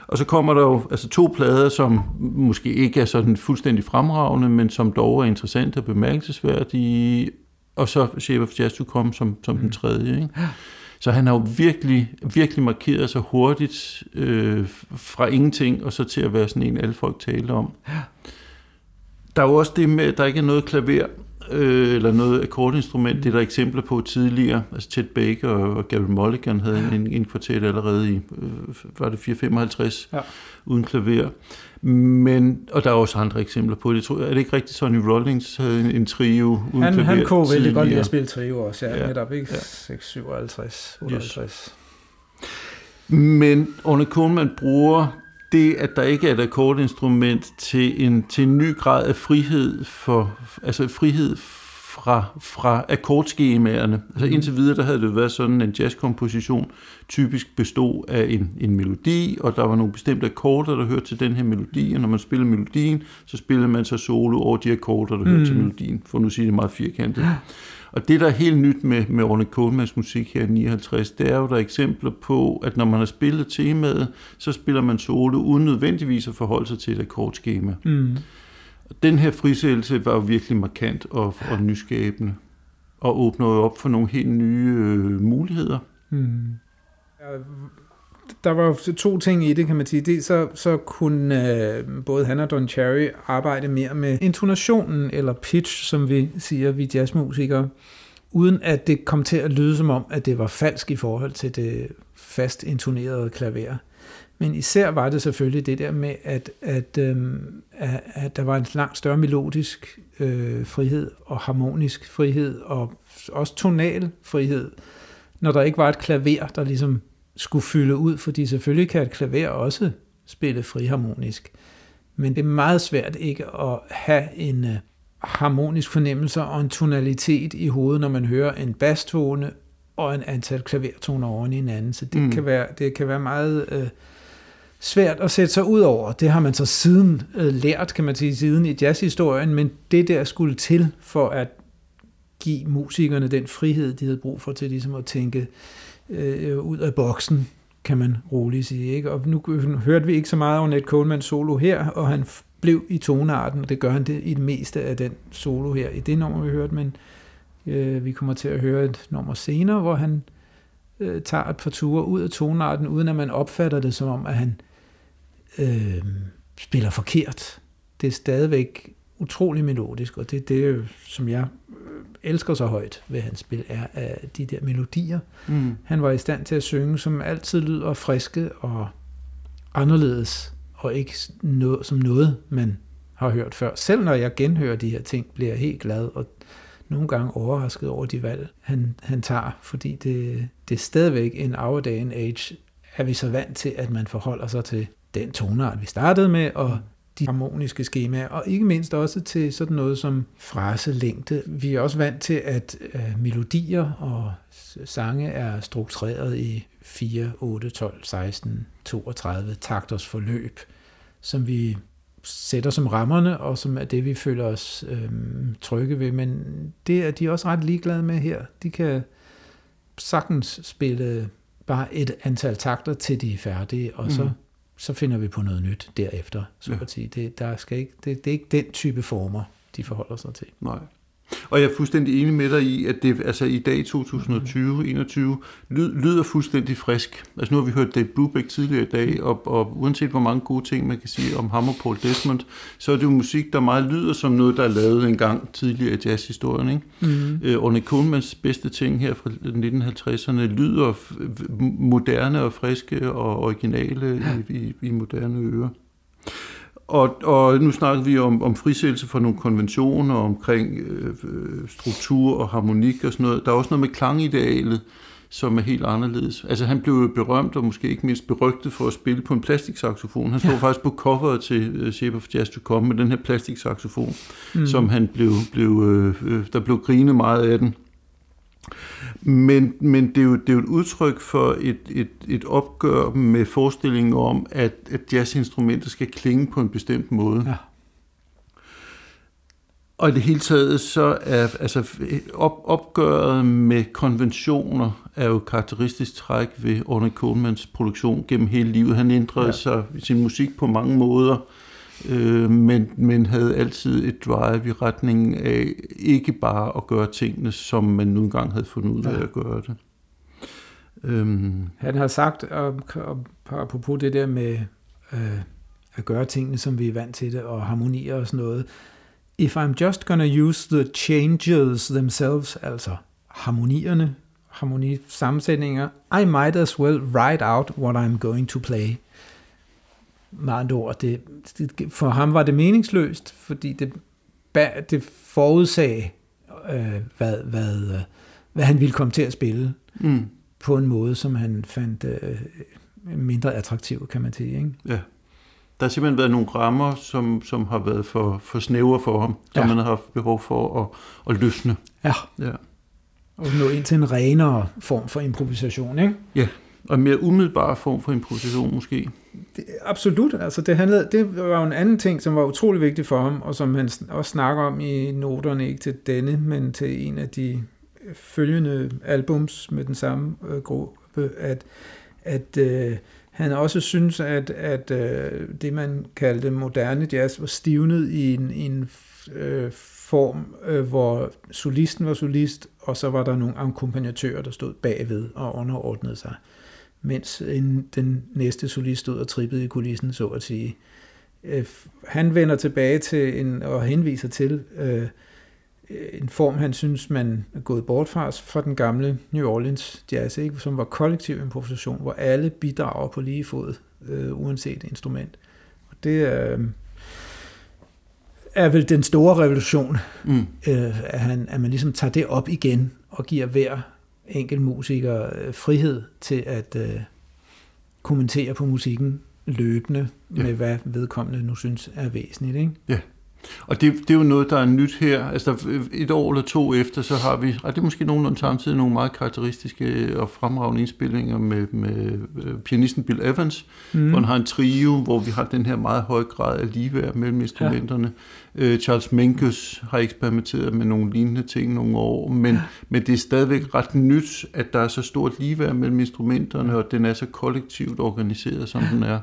Og så kommer der jo altså to plader, som måske ikke er sådan fuldstændig fremragende, men som dog er interessante og bemærkelsesværdige, og så Shape of Jazz to Come som, som mm. den tredje. Ikke? Så han har jo virkelig, virkelig markeret sig hurtigt øh, fra ingenting, og så til at være sådan en, alle folk taler om. Der er jo også det med, at der ikke er noget klaver, øh, eller noget akkordinstrument, det er der eksempler på tidligere. Altså Chet Baker og Gary Mulligan havde en, en kvartet allerede i, øh, var det 455, ja. uden klaver. Men, og der er også andre eksempler på det. Er det ikke rigtigt, Sonny Rollins havde en, en trio uden Han, han kunne vældig godt lide at spille trio også, ja, ja. netop ikke? Ja. 6, 57, 58. Yes. Men Orne Coleman bruger det, at der ikke er et akkordinstrument til en, til en ny grad af frihed for, altså frihed fra, fra akkordskemaerne. Altså mm. indtil videre, der havde det været sådan, en jazzkomposition typisk bestod af en, en melodi, og der var nogle bestemte akkorder, der hørte til den her melodi, og når man spiller melodien, så spiller man så solo over de akkorder, der mm. hørte til mm. melodien, for nu sige det meget firkantet. Og det, der er helt nyt med, med Ronny Colemans musik her i 59, det er jo, der er eksempler på, at når man har spillet temaet, så spiller man solo uden nødvendigvis at forholde sig til et akkordskema. Mm. Den her frisættelse var jo virkelig markant og, og nyskabende, og åbnede op for nogle helt nye øh, muligheder. Mm. Der var to ting i det, kan man sige. Det, så, så kunne øh, både han og Don Cherry arbejde mere med intonationen, eller pitch, som vi siger, vi jazzmusikere, uden at det kom til at lyde som om, at det var falsk i forhold til det fast intonerede klaver. Men især var det selvfølgelig det der med, at, at, øhm, at, at der var en langt større melodisk øh, frihed og harmonisk frihed og også tonal frihed, når der ikke var et klaver, der ligesom skulle fylde ud, fordi selvfølgelig kan et klaver også spille friharmonisk. Men det er meget svært ikke at have en øh, harmonisk fornemmelse og en tonalitet i hovedet, når man hører en bastone og en antal klavertoner oven i hinanden. Så det, mm. kan, være, det kan være meget øh, svært at sætte sig ud over. Det har man så siden øh, lært, kan man sige, siden i jazzhistorien, men det der skulle til for at give musikerne den frihed, de havde brug for til ligesom at tænke øh, ud af boksen, kan man roligt sige. Ikke? Og nu hørte vi ikke så meget om Ned Coleman solo her, og han blev i tonearten, og det gør han det i det meste af den solo her, i det nummer, vi hørte, men øh, vi kommer til at høre et nummer senere, hvor han øh, tager et par ture ud af tonarten, uden at man opfatter det som om, at han øh, spiller forkert. Det er stadigvæk utrolig melodisk, og det, det er jo, som jeg elsker så højt ved hans spil, er af de der melodier. Mm. Han var i stand til at synge, som altid lyder friske og anderledes, og ikke noget, som noget, man har hørt før. Selv når jeg genhører de her ting, bliver jeg helt glad og nogle gange overrasket over de valg, han, han tager, fordi det, det er stadigvæk en our day and age, er vi så vant til, at man forholder sig til den tonart, vi startede med, og de harmoniske skemaer, og ikke mindst også til sådan noget som fraselængde. Vi er også vant til, at øh, melodier og sange er struktureret i 4, 8, 12, 16, 32 takters forløb, som vi sætter som rammerne, og som er det, vi føler os øh, trygge ved. Men det er de også ret ligeglade med her. De kan sagtens spille bare et antal takter til de er færdige, og mm. Så, finder vi på noget nyt derefter. Så ja. at sige. Det, der skal ikke, det, det er ikke den type former, de forholder sig til. Nej. Og jeg er fuldstændig enig med dig i, at det altså i dag 2020-2021 lyd, lyder fuldstændig frisk. Altså nu har vi hørt Dave Brubeck tidligere i dag, og, og uanset hvor mange gode ting man kan sige om ham og Paul Desmond, så er det jo musik, der meget lyder som noget, der er lavet en gang tidligere i jazzhistorien. Ikke? Mm. Øh, Orne Colemans bedste ting her fra 1950'erne lyder moderne og friske og originale ja. i, i, i moderne ører. Og, og nu snakker vi om, om frisættelse for nogle konventioner omkring øh, struktur og harmonik og sådan noget. Der er også noget med klangidealet, som er helt anderledes. Altså han blev berømt og måske ikke mindst berygtet for at spille på en plastiksaxofon. Han stod ja. faktisk på coveret til uh, Shape of Jazz to Come med den her plastiksaxofon, mm. som han blev, blev øh, der blev grinet meget af den. Men, men det, er jo, det er jo et udtryk for et, et, et opgør med forestillingen om, at, at jazzinstrumenter skal klinge på en bestemt måde. Ja. Og i det hele taget, så er altså, op, opgøret med konventioner er jo karakteristisk træk ved Orne Colemans produktion gennem hele livet. Han ændrede ja. sig i sin musik på mange måder øh, men, men havde altid et drive i retningen af ikke bare at gøre tingene, som man nu engang havde fundet ud af ja. at gøre det. Øhm. Han har sagt, og, og apropos det der med øh, at gøre tingene, som vi er vant til det, og harmonier og sådan noget, if I'm just gonna use the changes themselves, altså harmonierne, harmonisammensætninger, I might as well write out what I'm going to play med andre ord, det, det, for ham var det meningsløst, fordi det, det forudsag, øh, hvad, hvad, øh, hvad han ville komme til at spille mm. på en måde, som han fandt øh, mindre attraktiv, kan man sige. Ikke? Ja. Der har simpelthen været nogle rammer, som, som har været for, for snævre for ham, som ja. man har haft behov for at, at løsne. Ja. ja. Og nå ind til en renere form for improvisation, ikke? Ja, og en mere umiddelbar form for improvisation måske. Det, absolut. Altså det, handlede, det var jo en anden ting, som var utrolig vigtig for ham, og som han også snakker om i noterne, ikke til denne, men til en af de øh, følgende albums med den samme øh, gruppe, at, at øh, han også synes, at, at øh, det, man kaldte moderne jazz, var stivnet i en, i en øh, form, øh, hvor solisten var solist, og så var der nogle akkompagnatører, der stod bagved og underordnede sig mens en, den næste solist stod og trippede i kulissen, så at sige. Øh, han vender tilbage til en, og henviser til øh, en form, han synes, man er gået bort fra, fra den gamle New Orleans jazz, ikke? som var kollektiv improvisation, hvor alle bidrager på lige fod, øh, uanset instrument. Og det er, øh, er vel den store revolution, mm. øh, at, han, at man ligesom tager det op igen og giver hver enkelt musiker øh, frihed til at øh, kommentere på musikken løbende ja. med, hvad vedkommende nu synes er væsentligt. Ikke? Ja. Og det, det er jo noget, der er nyt her. Altså et år eller to efter, så har vi, og det er måske nogenlunde samtidig, nogle meget karakteristiske og fremragende indspillinger med, med øh, pianisten Bill Evans, mm. hvor han har en trio, hvor vi har den her meget høje grad af ligeværd mellem instrumenterne. Ja. Uh, Charles Mingus har eksperimenteret med nogle lignende ting nogle år, men, ja. men det er stadigvæk ret nyt, at der er så stort ligeværd mellem instrumenterne, og den er så kollektivt organiseret, som den er.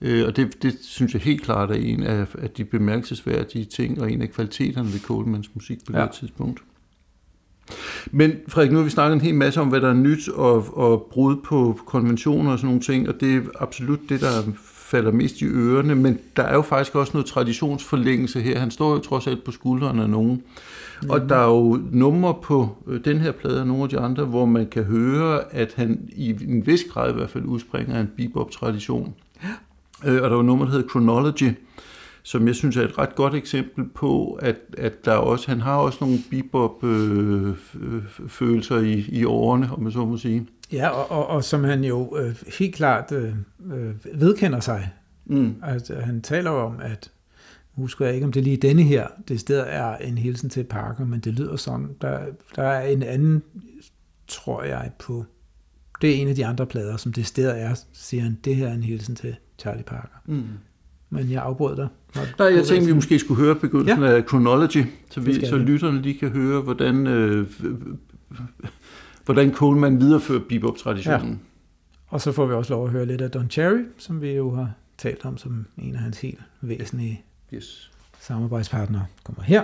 Øh, og det, det synes jeg helt klart er en af, af de bemærkelsesværdige ting, og en af kvaliteterne ved Colemans musik på ja. det tidspunkt. Men Frederik, nu har vi snakket en hel masse om, hvad der er nyt og, og brud på konventioner og sådan nogle ting, og det er absolut det, der falder mest i ørerne, men der er jo faktisk også noget traditionsforlængelse her. Han står jo trods alt på skuldrene af nogen. Mm. Og der er jo numre på øh, den her plade og nogle af de andre, hvor man kan høre, at han i en vis grad i hvert fald udspringer af en bebop-tradition. Øh, og der var nummer, der hedder Chronology, som jeg synes er et ret godt eksempel på, at, at der også, han har også nogle bebop-følelser øh, i, i årene, om man så må sige. Ja, og, og, og som han jo øh, helt klart øh, øh vedkender sig. Mm. Altså, han taler jo om, at husker jeg ikke, om det lige denne her, det sted er en hilsen til Parker, men det lyder som, der, der er en anden, tror jeg, på, det er en af de andre plader, som det sted er, siger han, det her er en hilsen til Charlie Parker. Mm. Men jeg afbrød dig. Nej, jeg tænkte, vi måske skulle høre begyndelsen ja. af Chronology, så, vi, så lytterne lige kan høre, hvordan, øh, hvordan Coleman viderefører bebop-traditionen. Ja. Og så får vi også lov at høre lidt af Don Cherry, som vi jo har talt om som en af hans helt væsentlige yes. samarbejdspartnere. Kommer her.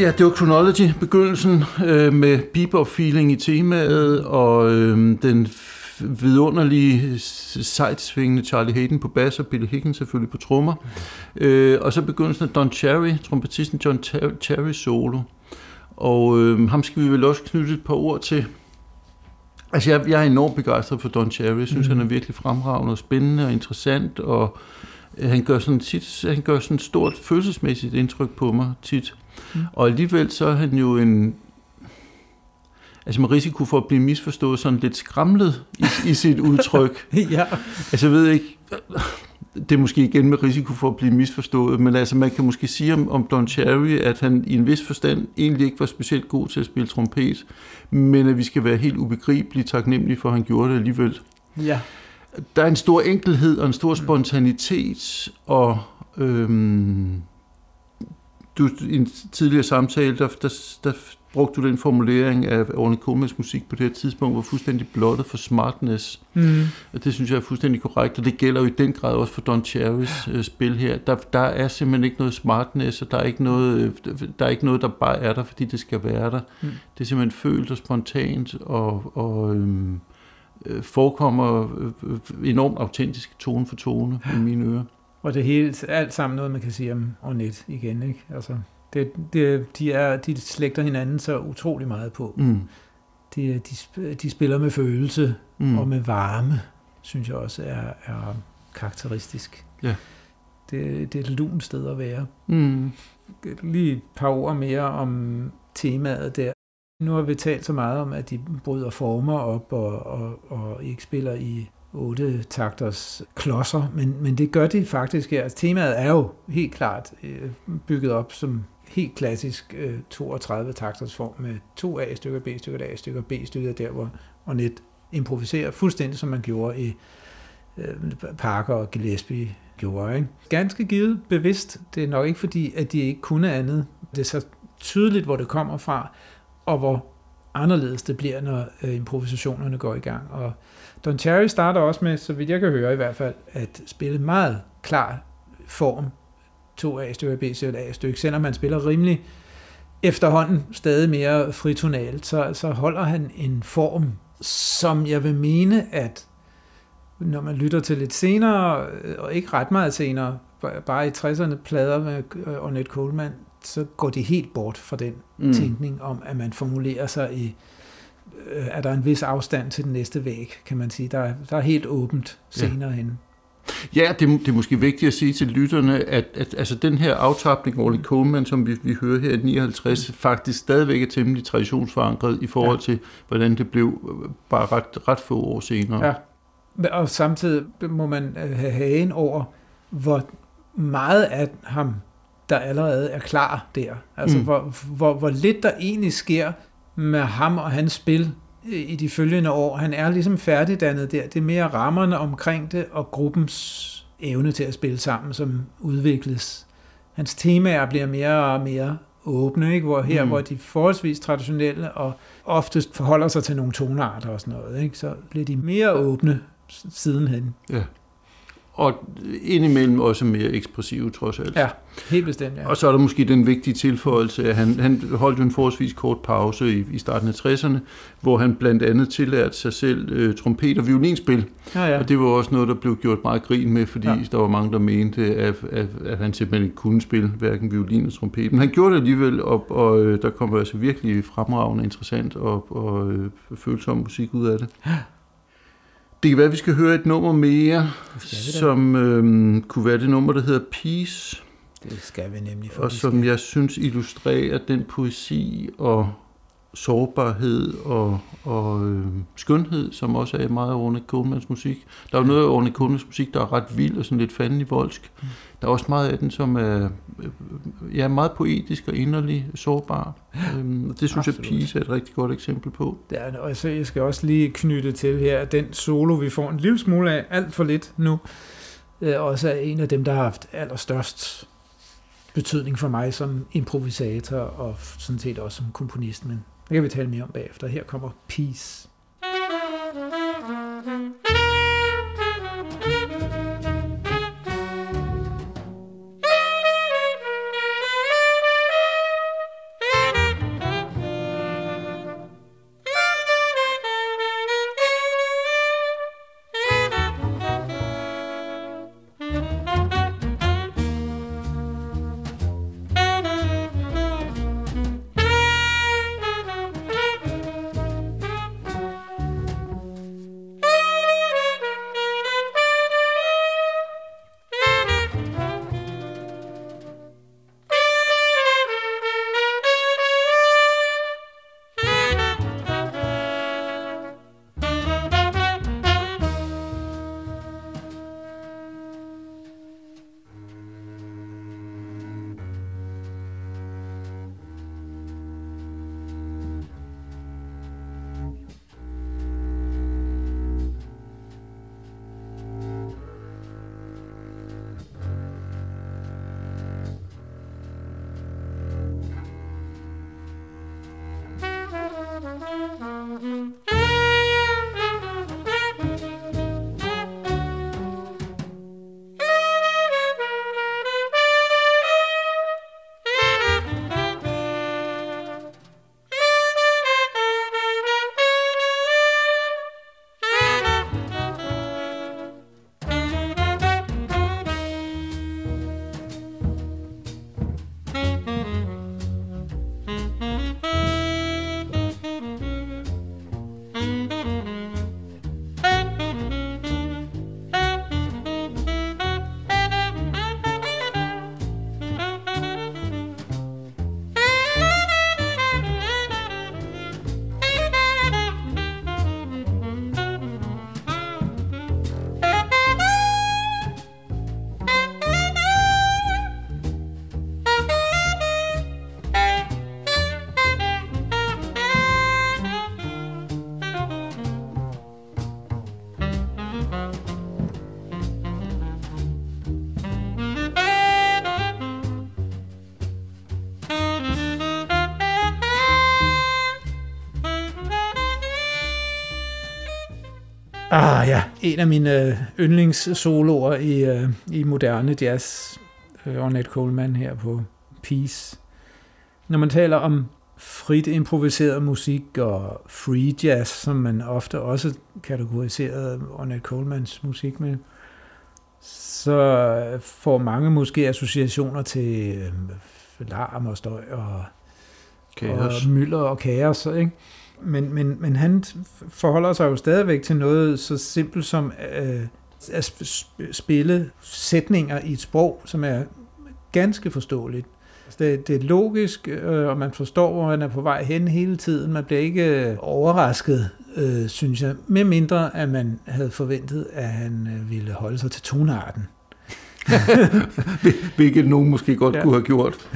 Ja, det var Chronology, begyndelsen øh, med bebop-feeling i temaet, og øh, den vidunderlige sejtsvingende Charlie Hayden på bas og Billy Higgins selvfølgelig på trommer. Øh, og så begyndelsen af Don Cherry, trompetisten John Cherry solo. Og øh, ham skal vi vel også knytte et par ord til. Altså, jeg, jeg er enormt begejstret for Don Cherry. Jeg synes, mm. han er virkelig fremragende og spændende og interessant, og øh, han gør sådan tit, han gør sådan et stort følelsesmæssigt indtryk på mig tit. Mm. Og alligevel så er han jo en, altså med risiko for at blive misforstået, sådan lidt skramlet i, i sit udtryk. ja. Altså jeg ved ikke, det er måske igen med risiko for at blive misforstået, men altså man kan måske sige om, om Don Cherry, at han i en vis forstand egentlig ikke var specielt god til at spille trompet, men at vi skal være helt ubegribelige taknemmelige for, at han gjorde det alligevel. Ja. Der er en stor enkelhed og en stor spontanitet, og øhm, du, i en tidligere samtale, der, der, der brugte du den formulering af Orne Komens musik på det her tidspunkt, var fuldstændig blottet for smartness. Mm. Og det synes jeg er fuldstændig korrekt, og det gælder jo i den grad også for Don Cherrys øh, spil her. Der, der er simpelthen ikke noget smartness, og der er ikke noget, øh, der er ikke noget, der bare er der, fordi det skal være der. Mm. Det er simpelthen følt og spontant, og, og øhm, øh, forekommer øh, enormt autentisk tone for tone i mine ører. Og det hele, alt sammen noget, man kan sige om Ornette igen, ikke? Altså, det, det, de, er, de slægter hinanden så utrolig meget på. Mm. De, de, de spiller med følelse mm. og med varme, synes jeg også er, er karakteristisk. Ja. Det, det er et lunt sted at være. Mm. Lige et par ord mere om temaet der. Nu har vi talt så meget om, at de bryder former op og, og, og ikke spiller i otte takters klodser, men, men det gør de faktisk her. Altså, temaet er jo helt klart øh, bygget op som helt klassisk øh, 32 takters form med to A-stykker, B-stykker, A-stykker, B-stykker, der hvor Ornette improviserer fuldstændig som man gjorde i øh, Parker og Gillespie gjorde. Ikke? Ganske givet bevidst. Det er nok ikke fordi, at de ikke kunne andet. Det er så tydeligt, hvor det kommer fra, og hvor anderledes det bliver, når øh, improvisationerne går i gang. Og Don Cherry starter også med, så vidt jeg kan høre i hvert fald, at spille meget klar form. To A-stykker, B stykke A-stykke. Selvom man spiller rimelig efterhånden stadig mere fritonalt, så, så holder han en form, som jeg vil mene, at når man lytter til lidt senere, øh, og ikke ret meget senere, bare i 60'erne plader med øh, Ornette Coleman, så går de helt bort fra den mm. tænkning om, at man formulerer sig i, øh, er der en vis afstand til den næste væg, kan man sige. Der, der er helt åbent senere ja. hen. Ja, det, det er måske vigtigt at sige til lytterne, at, at altså den her aftapning af Orly Coleman, som vi, vi hører her i 59, faktisk stadigvæk er temmelig traditionsforankret i forhold ja. til, hvordan det blev øh, bare ret, ret få år senere. Ja, og samtidig må man øh, have hagen over, hvor meget af ham, der allerede er klar der. Altså, mm. hvor, hvor, hvor lidt der egentlig sker med ham og hans spil i de følgende år. Han er ligesom færdigdannet der. Det er mere rammerne omkring det, og gruppens evne til at spille sammen, som udvikles. Hans temaer bliver mere og mere åbne, ikke? hvor her, mm. hvor de forholdsvis traditionelle og oftest forholder sig til nogle tonarter og sådan noget, ikke? så bliver de mere åbne sidenhen. Ja og indimellem også mere ekspressive, trods alt. Ja, helt bestemt, ja. Og så er der måske den vigtige tilføjelse, at han, han holdt jo en forholdsvis kort pause i, i starten af 60'erne, hvor han blandt andet tillærte sig selv øh, trompet og violinspil. Ja, ja. Og det var også noget, der blev gjort meget grin med, fordi ja. der var mange, der mente, at, at, at han simpelthen ikke kunne spille hverken violin eller trompet. Men han gjorde det alligevel, og, og øh, der kom altså virkelig fremragende, interessant og, og øh, følsom musik ud af det. Ja. Det kan være, at vi skal høre et nummer mere, som øhm, kunne være det nummer, der hedder Peace. Det skal vi nemlig. Og som jeg synes illustrerer den poesi og sårbarhed og, og øh, skønhed, som også er meget af Orne Colemans musik. Der er jo noget af Orne Colemans musik, der er ret vild og sådan lidt fandelig voldsk. Mm. Der er også meget af den, som er øh, ja, meget poetisk og inderlig sårbar. Øhm, og det synes Absolut. jeg, Peace er et rigtig godt eksempel på. Det er, og så jeg skal også lige knytte til her, at den solo, vi får en lille smule af, alt for lidt nu, øh, også er en af dem, der har haft allerstørst betydning for mig som improvisator og sådan set også som komponist, men det kan vi tale mere om bagefter. Her kommer Peace. En af mine øh, yndlingssoloer i, øh, i moderne jazz, øh, Ornette Coleman her på Peace. Når man taler om frit improviseret musik og free jazz, som man ofte også kategoriserede Ornette Colemans musik med, så får mange måske associationer til øh, larm og støj og, Kaos. og mylder og kaos. Ikke? Men, men, men han forholder sig jo stadigvæk til noget så simpelt som øh, at sp- spille sætninger i et sprog, som er ganske forståeligt. Altså, Det, det er logisk, øh, og man forstår, hvor man er på vej hen hele tiden. Man bliver ikke øh, overrasket, øh, synes jeg, med mindre at man havde forventet, at han øh, ville holde sig til tonarten. Hvilket nogen måske godt ja. kunne have gjort.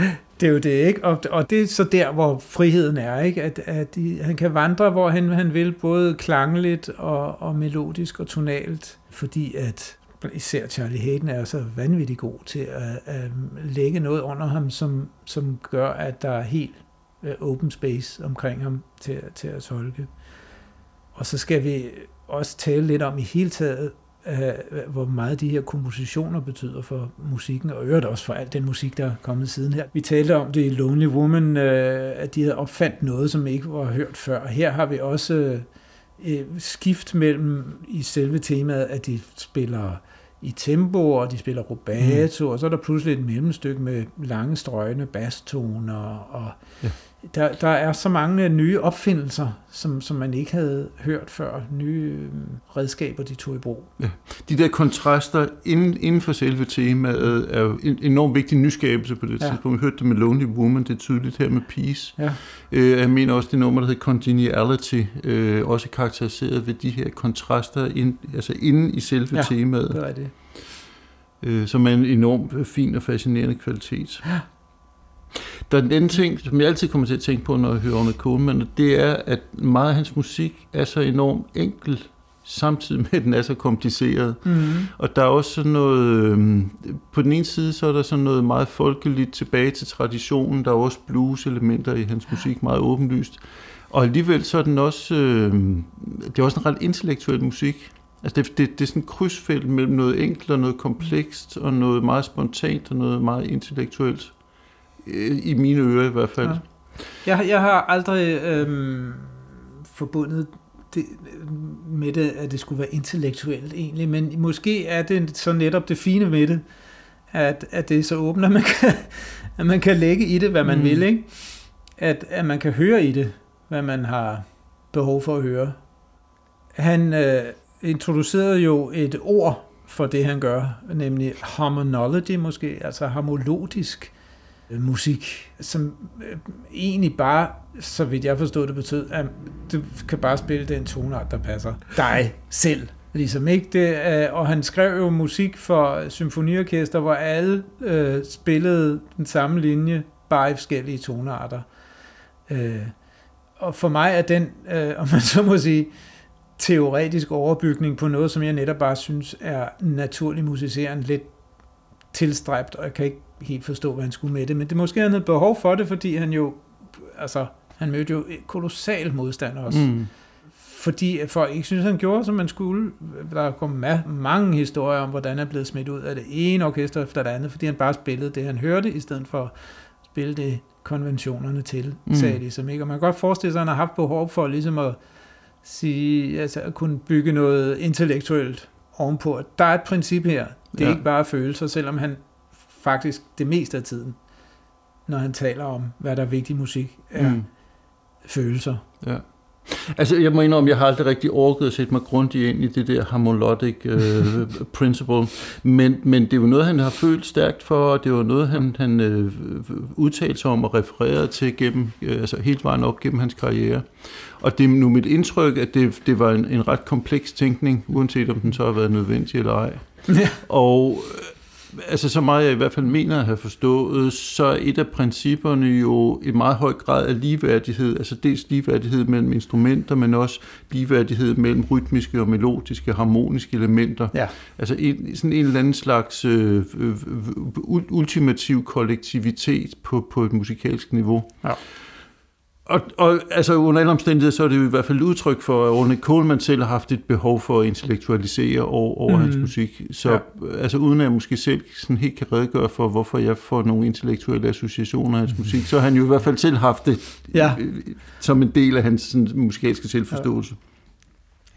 Det er jo det, ikke? Og, og det er så der, hvor friheden er, ikke? At, at de, han kan vandre, hvor han, han vil, både klangligt og, og melodisk og tonalt, fordi at især Charlie Hayden er så vanvittig god til at, at lægge noget under ham, som, som gør, at der er helt øh, open space omkring ham til, til at tolke. Og så skal vi også tale lidt om i hele taget, øh, hvor meget de her kompositioner betyder for musikken, og øvrigt også for al den musik, der er kommet siden her. Vi talte om det i Lonely Woman, øh, at de havde opfandt noget, som ikke var hørt før. Her har vi også øh, skift mellem i selve temaet, at de spiller i tempo, og de spiller rubato, mm. og så er der pludselig et mellemstykke med lange strøgne bastoner, og Ja. Der, der er så mange nye opfindelser, som, som man ikke havde hørt før, nye øh, redskaber, de tog i brug. De der kontraster inden, inden for selve temaet er jo en enormt vigtig nyskabelse på det Ja. ja. tidspunkt. Vi hørte det med Lonely Woman, det er tydeligt her med Peace. Ja. Øh, jeg mener også det nummer, der hedder Congeniality, øh, også karakteriseret ved de her kontraster ind, altså inden i selve Ja, ja. temaet, Det er det. øh, som er en enormt øh, fin og fascinerende kvalitet. Der er en anden ting, som jeg altid kommer til at tænke på, når jeg hører Ornette Coleman, det er, at meget af hans musik er så enormt enkel, samtidig med, at den er så kompliceret. Mm. Og der er også sådan noget, øh, på den ene side, så er der sådan noget meget folkeligt tilbage til traditionen, der er også blues-elementer i hans musik, meget åbenlyst. Og alligevel så er den også, øh, det er også en ret intellektuel musik. Altså det, det, det er sådan et krydsfelt mellem noget enkelt og noget komplekst, og noget meget spontant og noget meget intellektuelt. Øh, I mine ører i hvert fald. Ja. Jeg, har- jeg har aldrig øhm, forbundet det, med det, at det skulle være intellektuelt egentlig, men måske er det så netop det fine med det, at, at det er så åbent, at man kan, at man kan lægge i det, hvad man mm. Vil, ikke? At, at man kan høre i det, hvad man har behov for at høre. Han øh, introducerede jo et ord for det, han gør, nemlig harmonology måske, altså harmolodisk øh, Øh, musik, som øh, egentlig bare, så vidt jeg forstod det, betød, at du kan bare spille den tonart, der passer dig selv. Ligesom ikke det, øh, og han skrev jo musik for symfoniorkester, hvor alle øh, spillede den samme linje, bare i forskellige tonarter. Øh, og for mig er den, øh, om man så må sige, teoretisk overbygning på noget, som jeg netop bare synes er naturlig musicerende, lidt tilstræbt, og jeg kan ikke helt forstå, hvad han skulle med det, men det måske han havde behov for det, fordi han jo, altså, han mødte jo kolossal modstand også. Mm. Fordi folk ikke synes, han gjorde, som man skulle. Der kom ma- mange historier om, hvordan han blev smidt ud af det ene orkester efter det andet, fordi han bare spillede det, han hørte, i stedet for at spille det konventionerne til, mm. Sagde de som ikke. Og man kan godt forestille sig, at han har haft behov for ligesom at sige, altså at kunne bygge noget intellektuelt ovenpå. at Der er et princip her. Det er. Ja. ikke bare følelser, selvom han faktisk det meste af tiden, når han taler om, hvad der er vigtig musik, er mm. Følelser. Ja. Altså, jeg må indrømme, jeg har aldrig rigtig orket at sætte mig grundigt ind i det der harmonic øh, principle, men, men det er jo noget, han har følt stærkt for, og det var noget, han, han øh, udtalte sig om og refererede til gennem, øh, altså helt vejen op gennem hans karriere. Og det er nu mit indtryk, at det, det var en, en ret kompleks tænkning, uanset om den så har været nødvendig eller ej. Ja. Og altså så meget jeg i hvert fald mener at have forstået, så er et af principperne jo i meget høj grad af ligeværdighed, altså dels ligeværdighed mellem instrumenter, men også ligeværdighed mellem rytmiske og melodiske, harmoniske elementer. Ja. Altså en, sådan en eller anden slags øh, øh, øh, ultimativ kollektivitet på, på et musikalsk niveau. Ja. Og, og altså under alle omstændigheder, så er det jo i hvert fald udtryk for, at Ornette Coleman selv har haft et behov for at intellektualisere over, over mm. hans musik. Så ja. altså uden at jeg måske selv sådan helt kan redegøre for, hvorfor jeg får nogle intellektuelle associationer af hans musik, så har han jo i hvert fald selv haft det ja. som en del af hans sådan, musikalske selvforståelse.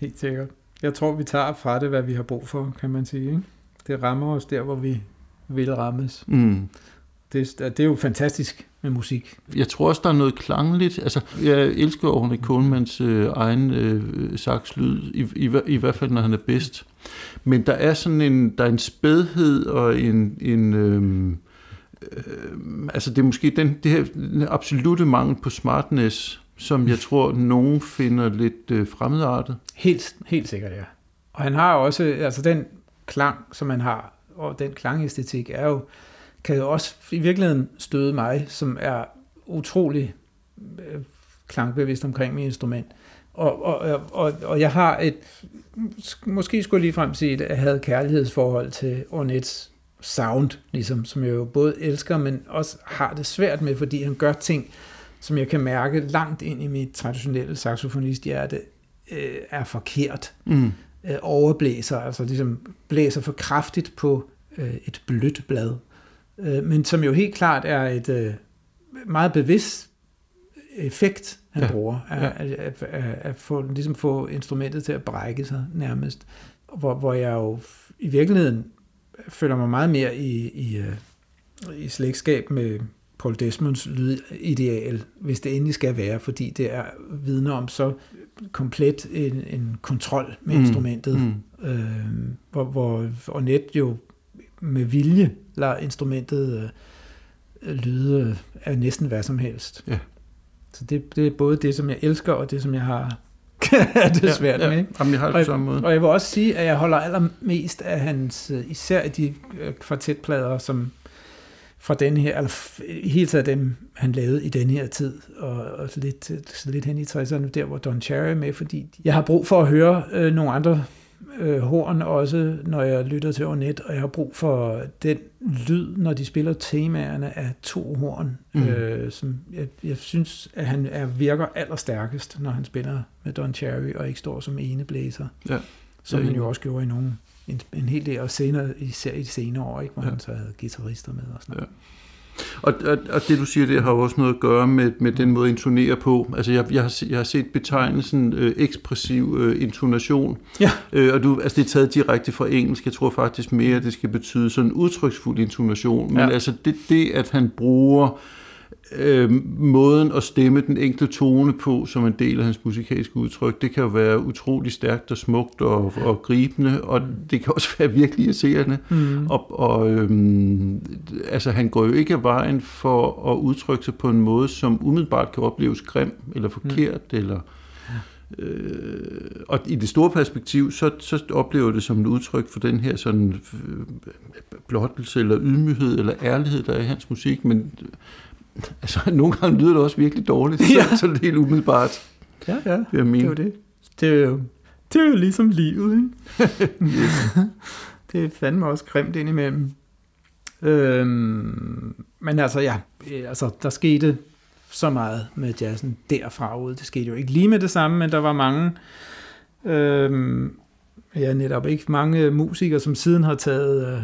Ja. Helt sikkert. Jeg tror, vi tager fra det, hvad vi har brug for, kan man sige. Ikke? Det rammer os der, hvor vi vil rammes. Mm. Det, det er jo fantastisk med musik. Jeg tror også, der er noget klangligt. Altså, jeg elsker Orne Colemans øh, egen øh, sakslyd, i, i, i hvert fald når han er bedst. Men der er sådan en, der er en spædhed og en, en øh, øh, altså det er måske den, det her den absolute mangel på smartness, som jeg tror, nogen finder lidt øh, fremmedartet. Helt, helt sikkert, ja. Og han har også, altså den klang, som han har, og den klangæstetik er jo, kan jo også i virkeligheden støde mig, som er utrolig øh, klangbevidst omkring mit instrument. Og, og, og, og jeg har et, måske skulle jeg lige frem sige, at jeg havde kærlighedsforhold til Ornets sound, ligesom, som jeg jo både elsker, men også har det svært med, fordi han gør ting, som jeg kan mærke langt ind i mit traditionelle saxofonisthjerte, øh, er forkert. Mm. Øh, overblæser, altså ligesom blæser for kraftigt på øh, et blødt blad øh, men som jo helt klart er et øh, meget bevidst effekt, han ja. bruger, at, ja. at, at, at, at få, ligesom få instrumentet til at brække sig nærmest, hvor, hvor jeg jo i virkeligheden føler mig meget mere i, i, øh, i slægtskab med Paul Desmonds lydideal, hvis det endelig skal være, fordi det er vidner om så komplet en, en kontrol med mm. instrumentet, mm. Øh, hvor, hvor Ornette jo med vilje lader instrumentet øh, lyde af næsten hvad som helst. Ja. Så det, det er både det, som jeg elsker, og det, som jeg har det svært ja, ja. med. Ikke? Jamen, jeg har det og, samme måde. Og jeg vil også sige, at jeg holder allermest af hans, øh, især de øh, kvartetplader, som fra den her, eller i hele taget dem, han lavede i den her tid, og, og lidt, lidt hen i 60'erne, der hvor Don Cherry er med, fordi jeg har brug for at høre øh, nogle andre øh, horn også, når jeg lytter til Ornette, og jeg har brug for den lyd, når de spiller temaerne af to horn, mm. øh, som jeg, jeg synes, at han er, virker allerstærkest, når han spiller med Don Cherry, og ikke står som ene blæser. Ja. Som han jo også gjorde i nogle, en, en hel del, og senere, især i de senere år, ikke, hvor ja. han så havde guitarister med og sådan noget. Ja. Og, og, og det du siger, det har jo også noget at gøre med, med den måde intonere på. Altså jeg, jeg, har, jeg har set betegnelsen øh, ekspressiv øh, intonation, ja. øh, og du, altså det er taget direkte fra engelsk. Jeg tror faktisk mere, at det skal betyde sådan udtryksfuld intonation. Men ja. altså det, det, at han bruger øh, måden at stemme den enkelte tone på som en del af hans musikalske udtryk, det kan jo være utrolig stærkt og smukt og, og gribende, og det kan også være virkelig irriterende. Mm. Og, og øh, altså, han går jo ikke af vejen for at udtrykke sig på en måde, som umiddelbart kan opleves grim eller forkert, mm. eller Øh, og i det store perspektiv, så, så oplever det som et udtryk for den her sådan øh, blottelse eller ydmyghed eller ærlighed, der er i hans musik, men altså, nogle gange lyder det også virkelig dårligt, ja. så, så det er helt umiddelbart. Ja, ja, det er jo det. Det er jo, det er jo ligesom livet, ikke? det er fandme også grimt indimellem. Øhm, men altså, ja, altså, der skete så meget med jazzen derfra ud. Det skete jo ikke lige med det samme, men der var mange, øhm, ja, netop ikke mange musikere, som siden har taget øh,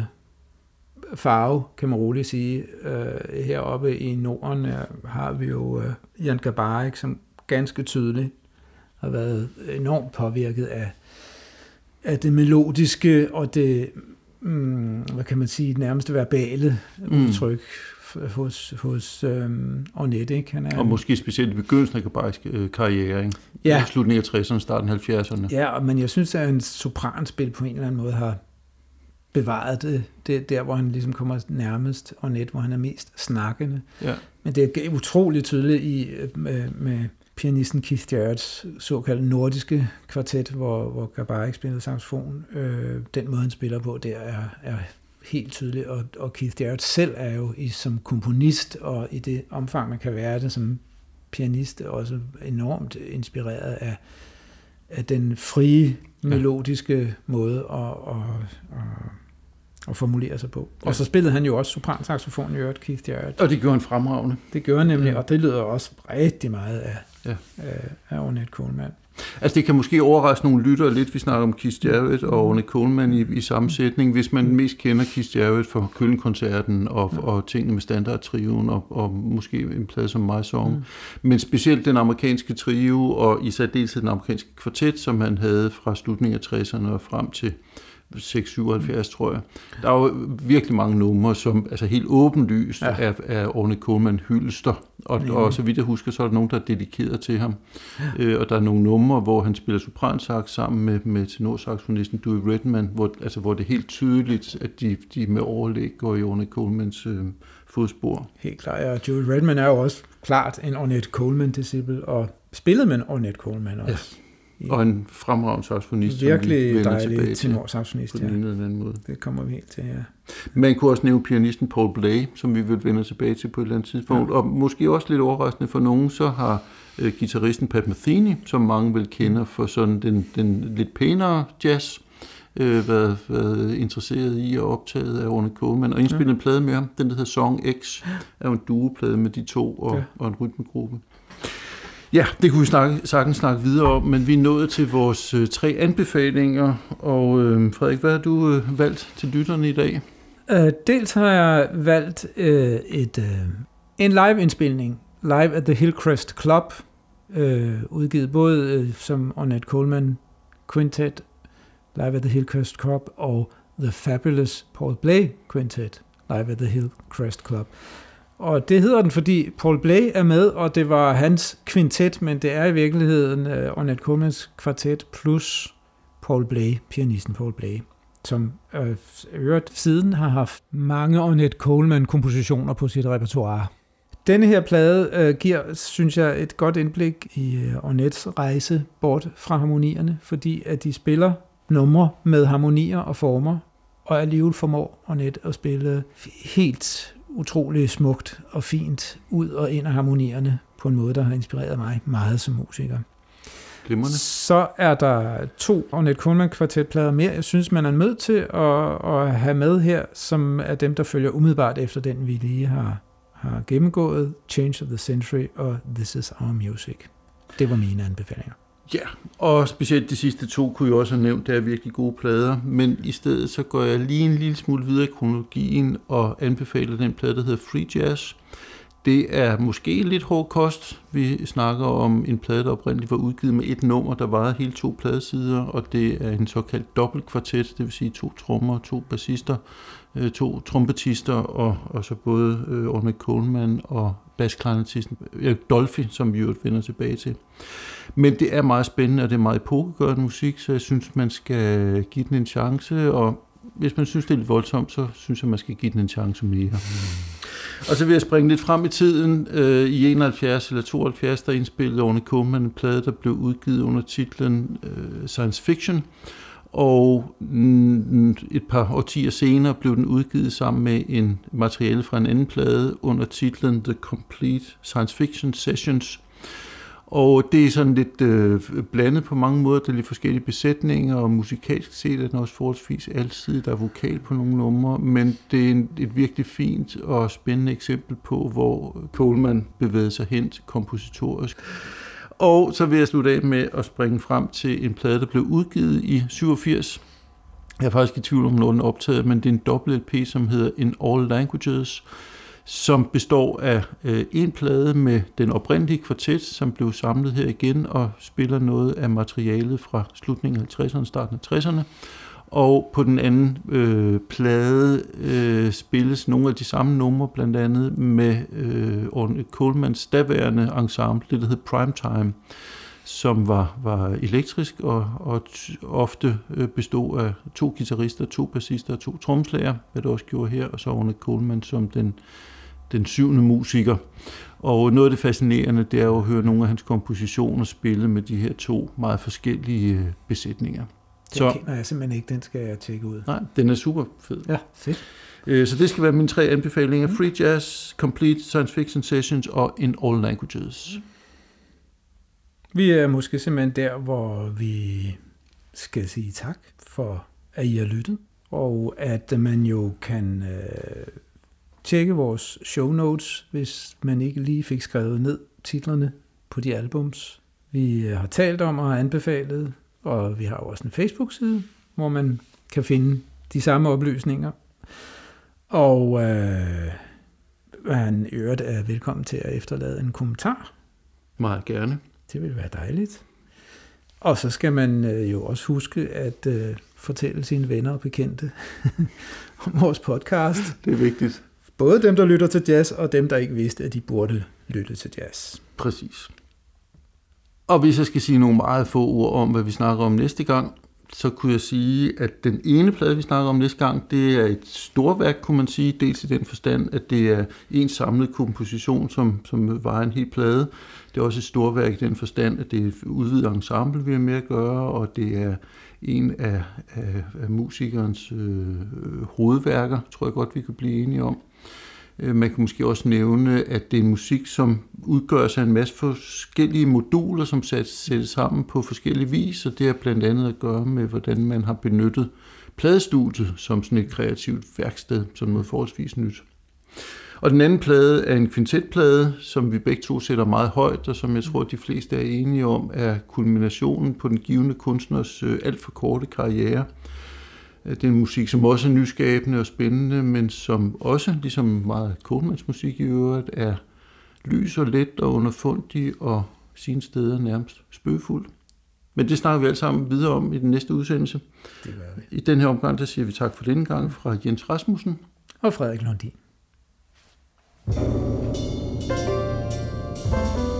farve, kan man roligt sige. Øh, heroppe i Norden øh, har vi jo øh, Jan Gabarik, som ganske tydeligt har været enormt påvirket af, af det melodiske og det, mm, hvad kan man sige, nærmest verbale mm. udtryk hos, hos øhm, Ornette. Ikke? Han er, og måske specielt i begyndelsen af Gabariks øh, karriere, ikke? Ja. Slutningen af 60'erne, starten af 70'erne. Ja, men jeg synes, at en sopranspil på en eller anden måde har bevaret det, det der, hvor han ligesom kommer nærmest, og net, hvor han er mest snakkende. Ja. Men det er utroligt tydeligt i, med, med pianisten Keith Jarrett's såkaldte nordiske kvartet, hvor, hvor Gabarik spillede saxofon. Øh, den måde, han spiller på, der er, er helt tydeligt, og, og Keith Jarrett selv er jo i, som komponist, og i det omfang, man kan være det som pianist, også enormt inspireret af, af den frie, melodiske måde at, at, at at formulere sig på. Ja. Og så spillede han jo også sopransaxofon i øvrigt, Keith Jarrett. Og det gjorde han fremragende. Det gjorde han nemlig, ja. og det lyder også rigtig meget af, ja. af, af Ornette Coleman. Altså det kan måske overraske nogle lyttere lidt, vi snakker om Keith Jarrett og Ornette Coleman i, i samme sætning, hvis man mest kender Keith Jarrett for Køln-koncerten og, ja. og tingene med standardtrioen og, og måske en plade som My Song. Mm. Men specielt den amerikanske trio og i særdeleshed den amerikanske kvartet, som han havde fra slutningen af 60'erne og frem til 677, tror jeg. Der er jo virkelig mange numre, som altså helt åbenlyst ja. er, er Orne Coleman hylster. Og, ja. og så vidt jeg husker, så er der nogen, der er dedikeret til ham. Ja. Øh, og der er nogle numre, hvor han spiller sopransax sammen med, med tenorsaxofonisten Dewey Redman, hvor, altså, hvor det er helt tydeligt, at de, de med overlæg går i Orne Colemans øh, fodspor. Helt klart, ja. Dewey Redman er jo også klart en Ornette Coleman-disciple, og spillede med Ornette Coleman også. Ja. Og en fremragende saxofonist, Virkelig dejlig tenorsaxofonist, på den ene eller anden måde. Det kommer vi helt til, ja. Man kunne også nævne pianisten Paul Blay, som vi vil vende tilbage til på et eller andet tidspunkt. Ja. Og måske også lidt overraskende for nogen, så har uh, guitaristen Pat Metheny, som mange vil kende for sådan den, den lidt pænere jazz, øh, været, været interesseret i og optaget af Orne Coleman, og indspillet ja. en plade med ham, den der hedder Song X, er jo en duoplade med de to og, ja. og en rytmegruppe. Ja, det kunne vi snakke, sagtens snakke videre om, men vi er nået til vores øh, tre anbefalinger. Og øh, Frederik, hvad har du øh, valgt til lytterne i dag? Øh, dels har jeg valgt øh, et, øh, en live-indspilning, Live at the Hillcrest Club, øh, udgivet både øh, som Ornette Coleman Quintet, Live at the Hillcrest Club, og The Fabulous Paul Blay Quintet, Live at the Hillcrest Club. Og det hedder den, fordi Paul Blay er med, og det var hans kvintet, men det er i virkeligheden uh, Ornette Colemans kvartet plus Paul Blay, pianisten Paul Blay, som øh, øvrigt siden har haft mange Ornette Coleman-kompositioner på sit repertoire. Denne her plade øh, giver, synes jeg, et godt indblik i øh, Ornettes rejse bort fra harmonierne, fordi at de spiller numre med harmonier og former, og alligevel formår Ornette at spille helt utrolig smukt og fint ud og ind af harmonierne på en måde, der har inspireret mig meget som musiker. Glimrende. Så er der to Ornette Coleman kvartetplader mere, jeg synes, man er nødt til at, at have med her, som er dem, der følger umiddelbart efter den, vi lige har, har gennemgået, Change of the Century og This is Our Music. Det var mine anbefalinger. Ja, og specielt de sidste to kunne jeg også have nævnt, det er virkelig gode plader, men i stedet så går jeg lige en lille smule videre i kronologien og anbefaler den plade, der hedder Free Jazz. Det er måske lidt hård kost. Vi snakker om en plade, der oprindeligt var udgivet med et nummer, der varede hele to pladesider, og det er en såkaldt dobbeltkvartet, det vil sige to trommer, to bassister, øh, to trompetister, og, og så både øh, Ornette Coleman og basklarinettisten Erik Dolphy, som vi jo vender tilbage til. Men det er meget spændende, og det er meget epokegørende musik, så jeg synes, man skal give den en chance, og hvis man synes, det er lidt voldsomt, så synes jeg, man skal give den en chance mere. Og så vil jeg springe lidt frem i tiden. Øh, I 71 eller 72, der indspillede Orne Kuhlmann en plade, der blev udgivet under titlen øh, Science Fiction. Og et par årtier senere blev den udgivet sammen med en materiale fra en anden plade under titlen The Complete Science Fiction Sessions og det er sådan lidt øh, blandet på mange måder. Der er lidt forskellige besætninger, og musikalsk set er den også forholdsvis altid. Der er vokal på nogle numre, men det er en, et virkelig fint og spændende eksempel på, hvor Coleman bevægede sig hen kompositorisk. Og så vil jeg slutte af med at springe frem til en plade, der blev udgivet i 87. Jeg er faktisk i tvivl om, når den er optaget, men det er en dobbelt LP, som hedder In All Languages, som består af øh, en plade med den oprindelige kvartet, som blev samlet her igen og spiller noget af materialet fra slutningen af 50'erne, starten af 60'erne. Og på den anden øh, plade øh, spilles nogle af de samme numre, blandt andet med øh, Colemans daværende ensemble, det der hed Primetime, som var, var elektrisk og, og ofte øh, bestod af to guitarister, to bassister og to tromslager, hvad det også gjorde her, og så Orne Coleman som den den syvende musiker. Og noget af det fascinerende, det er jo at høre nogle af hans kompositioner spille med de her to meget forskellige øh, besætninger. Den så, kender jeg simpelthen ikke, den skal jeg tjekke ud. Nej, den er super fed. Ja, fedt. Øh, så det skal være mine tre anbefalinger. Mm. Free Jazz, Complete Science Fiction Sessions og In All Languages. Vi er måske simpelthen der, hvor vi skal sige tak for, at I har lyttet og at man jo kan øh, tjekke vores show notes, hvis man ikke lige fik skrevet ned titlerne på de albums, vi øh, har talt om og anbefalet. Og vi har jo også en Facebook-side, hvor man kan finde de samme oplysninger. Og øh, man i øvrigt er velkommen til at efterlade en kommentar. Meget gerne. Det vil være dejligt. Og så skal man øh, jo også huske at øh, fortælle sine venner og bekendte om vores podcast. Det er vigtigt. Både dem, der lytter til jazz, og dem, der ikke vidste, at de burde lytte til jazz. Præcis. Og hvis jeg skal sige nogle meget få ord om, hvad vi snakker om næste gang, så kunne jeg sige, at den ene plade, vi snakker om næste gang, det er et storværk, kunne man sige, dels i den forstand, at det er en samlet komposition, som, som var en hel plade. Det er også et storværk i den forstand, at det er et udvidet ensemble, vi har med at gøre, og det er en af, af, af musikernes øh, hovedværker, tror jeg godt, vi kan blive enige om. Øh, man kan måske også nævne, at det er musik, som udgør sig en masse forskellige moduler, som sættes sammen på forskellige vis, og det har blandt andet at gøre med, hvordan man har benyttet pladestudiet som sådan et kreativt værksted, som noget forholdsvis nyt. Og den anden plade er en kvintetplade, som vi begge to sætter meget højt, og som jeg tror, de fleste er enige om, er kulminationen på den givende kunstners øh, alt for korte karriere. Det er en musik, som også er nyskabende og spændende, men som også, ligesom meget Kohlmanns musik i øvrigt, er lys og let og underfundig og sine steder nærmest spøgefuld. Men det snakker vi alle sammen videre om i den næste udsendelse. Det. I den her omgang, der siger vi tak for denne gang fra Jens Rasmussen og Frederik Lundin. thank you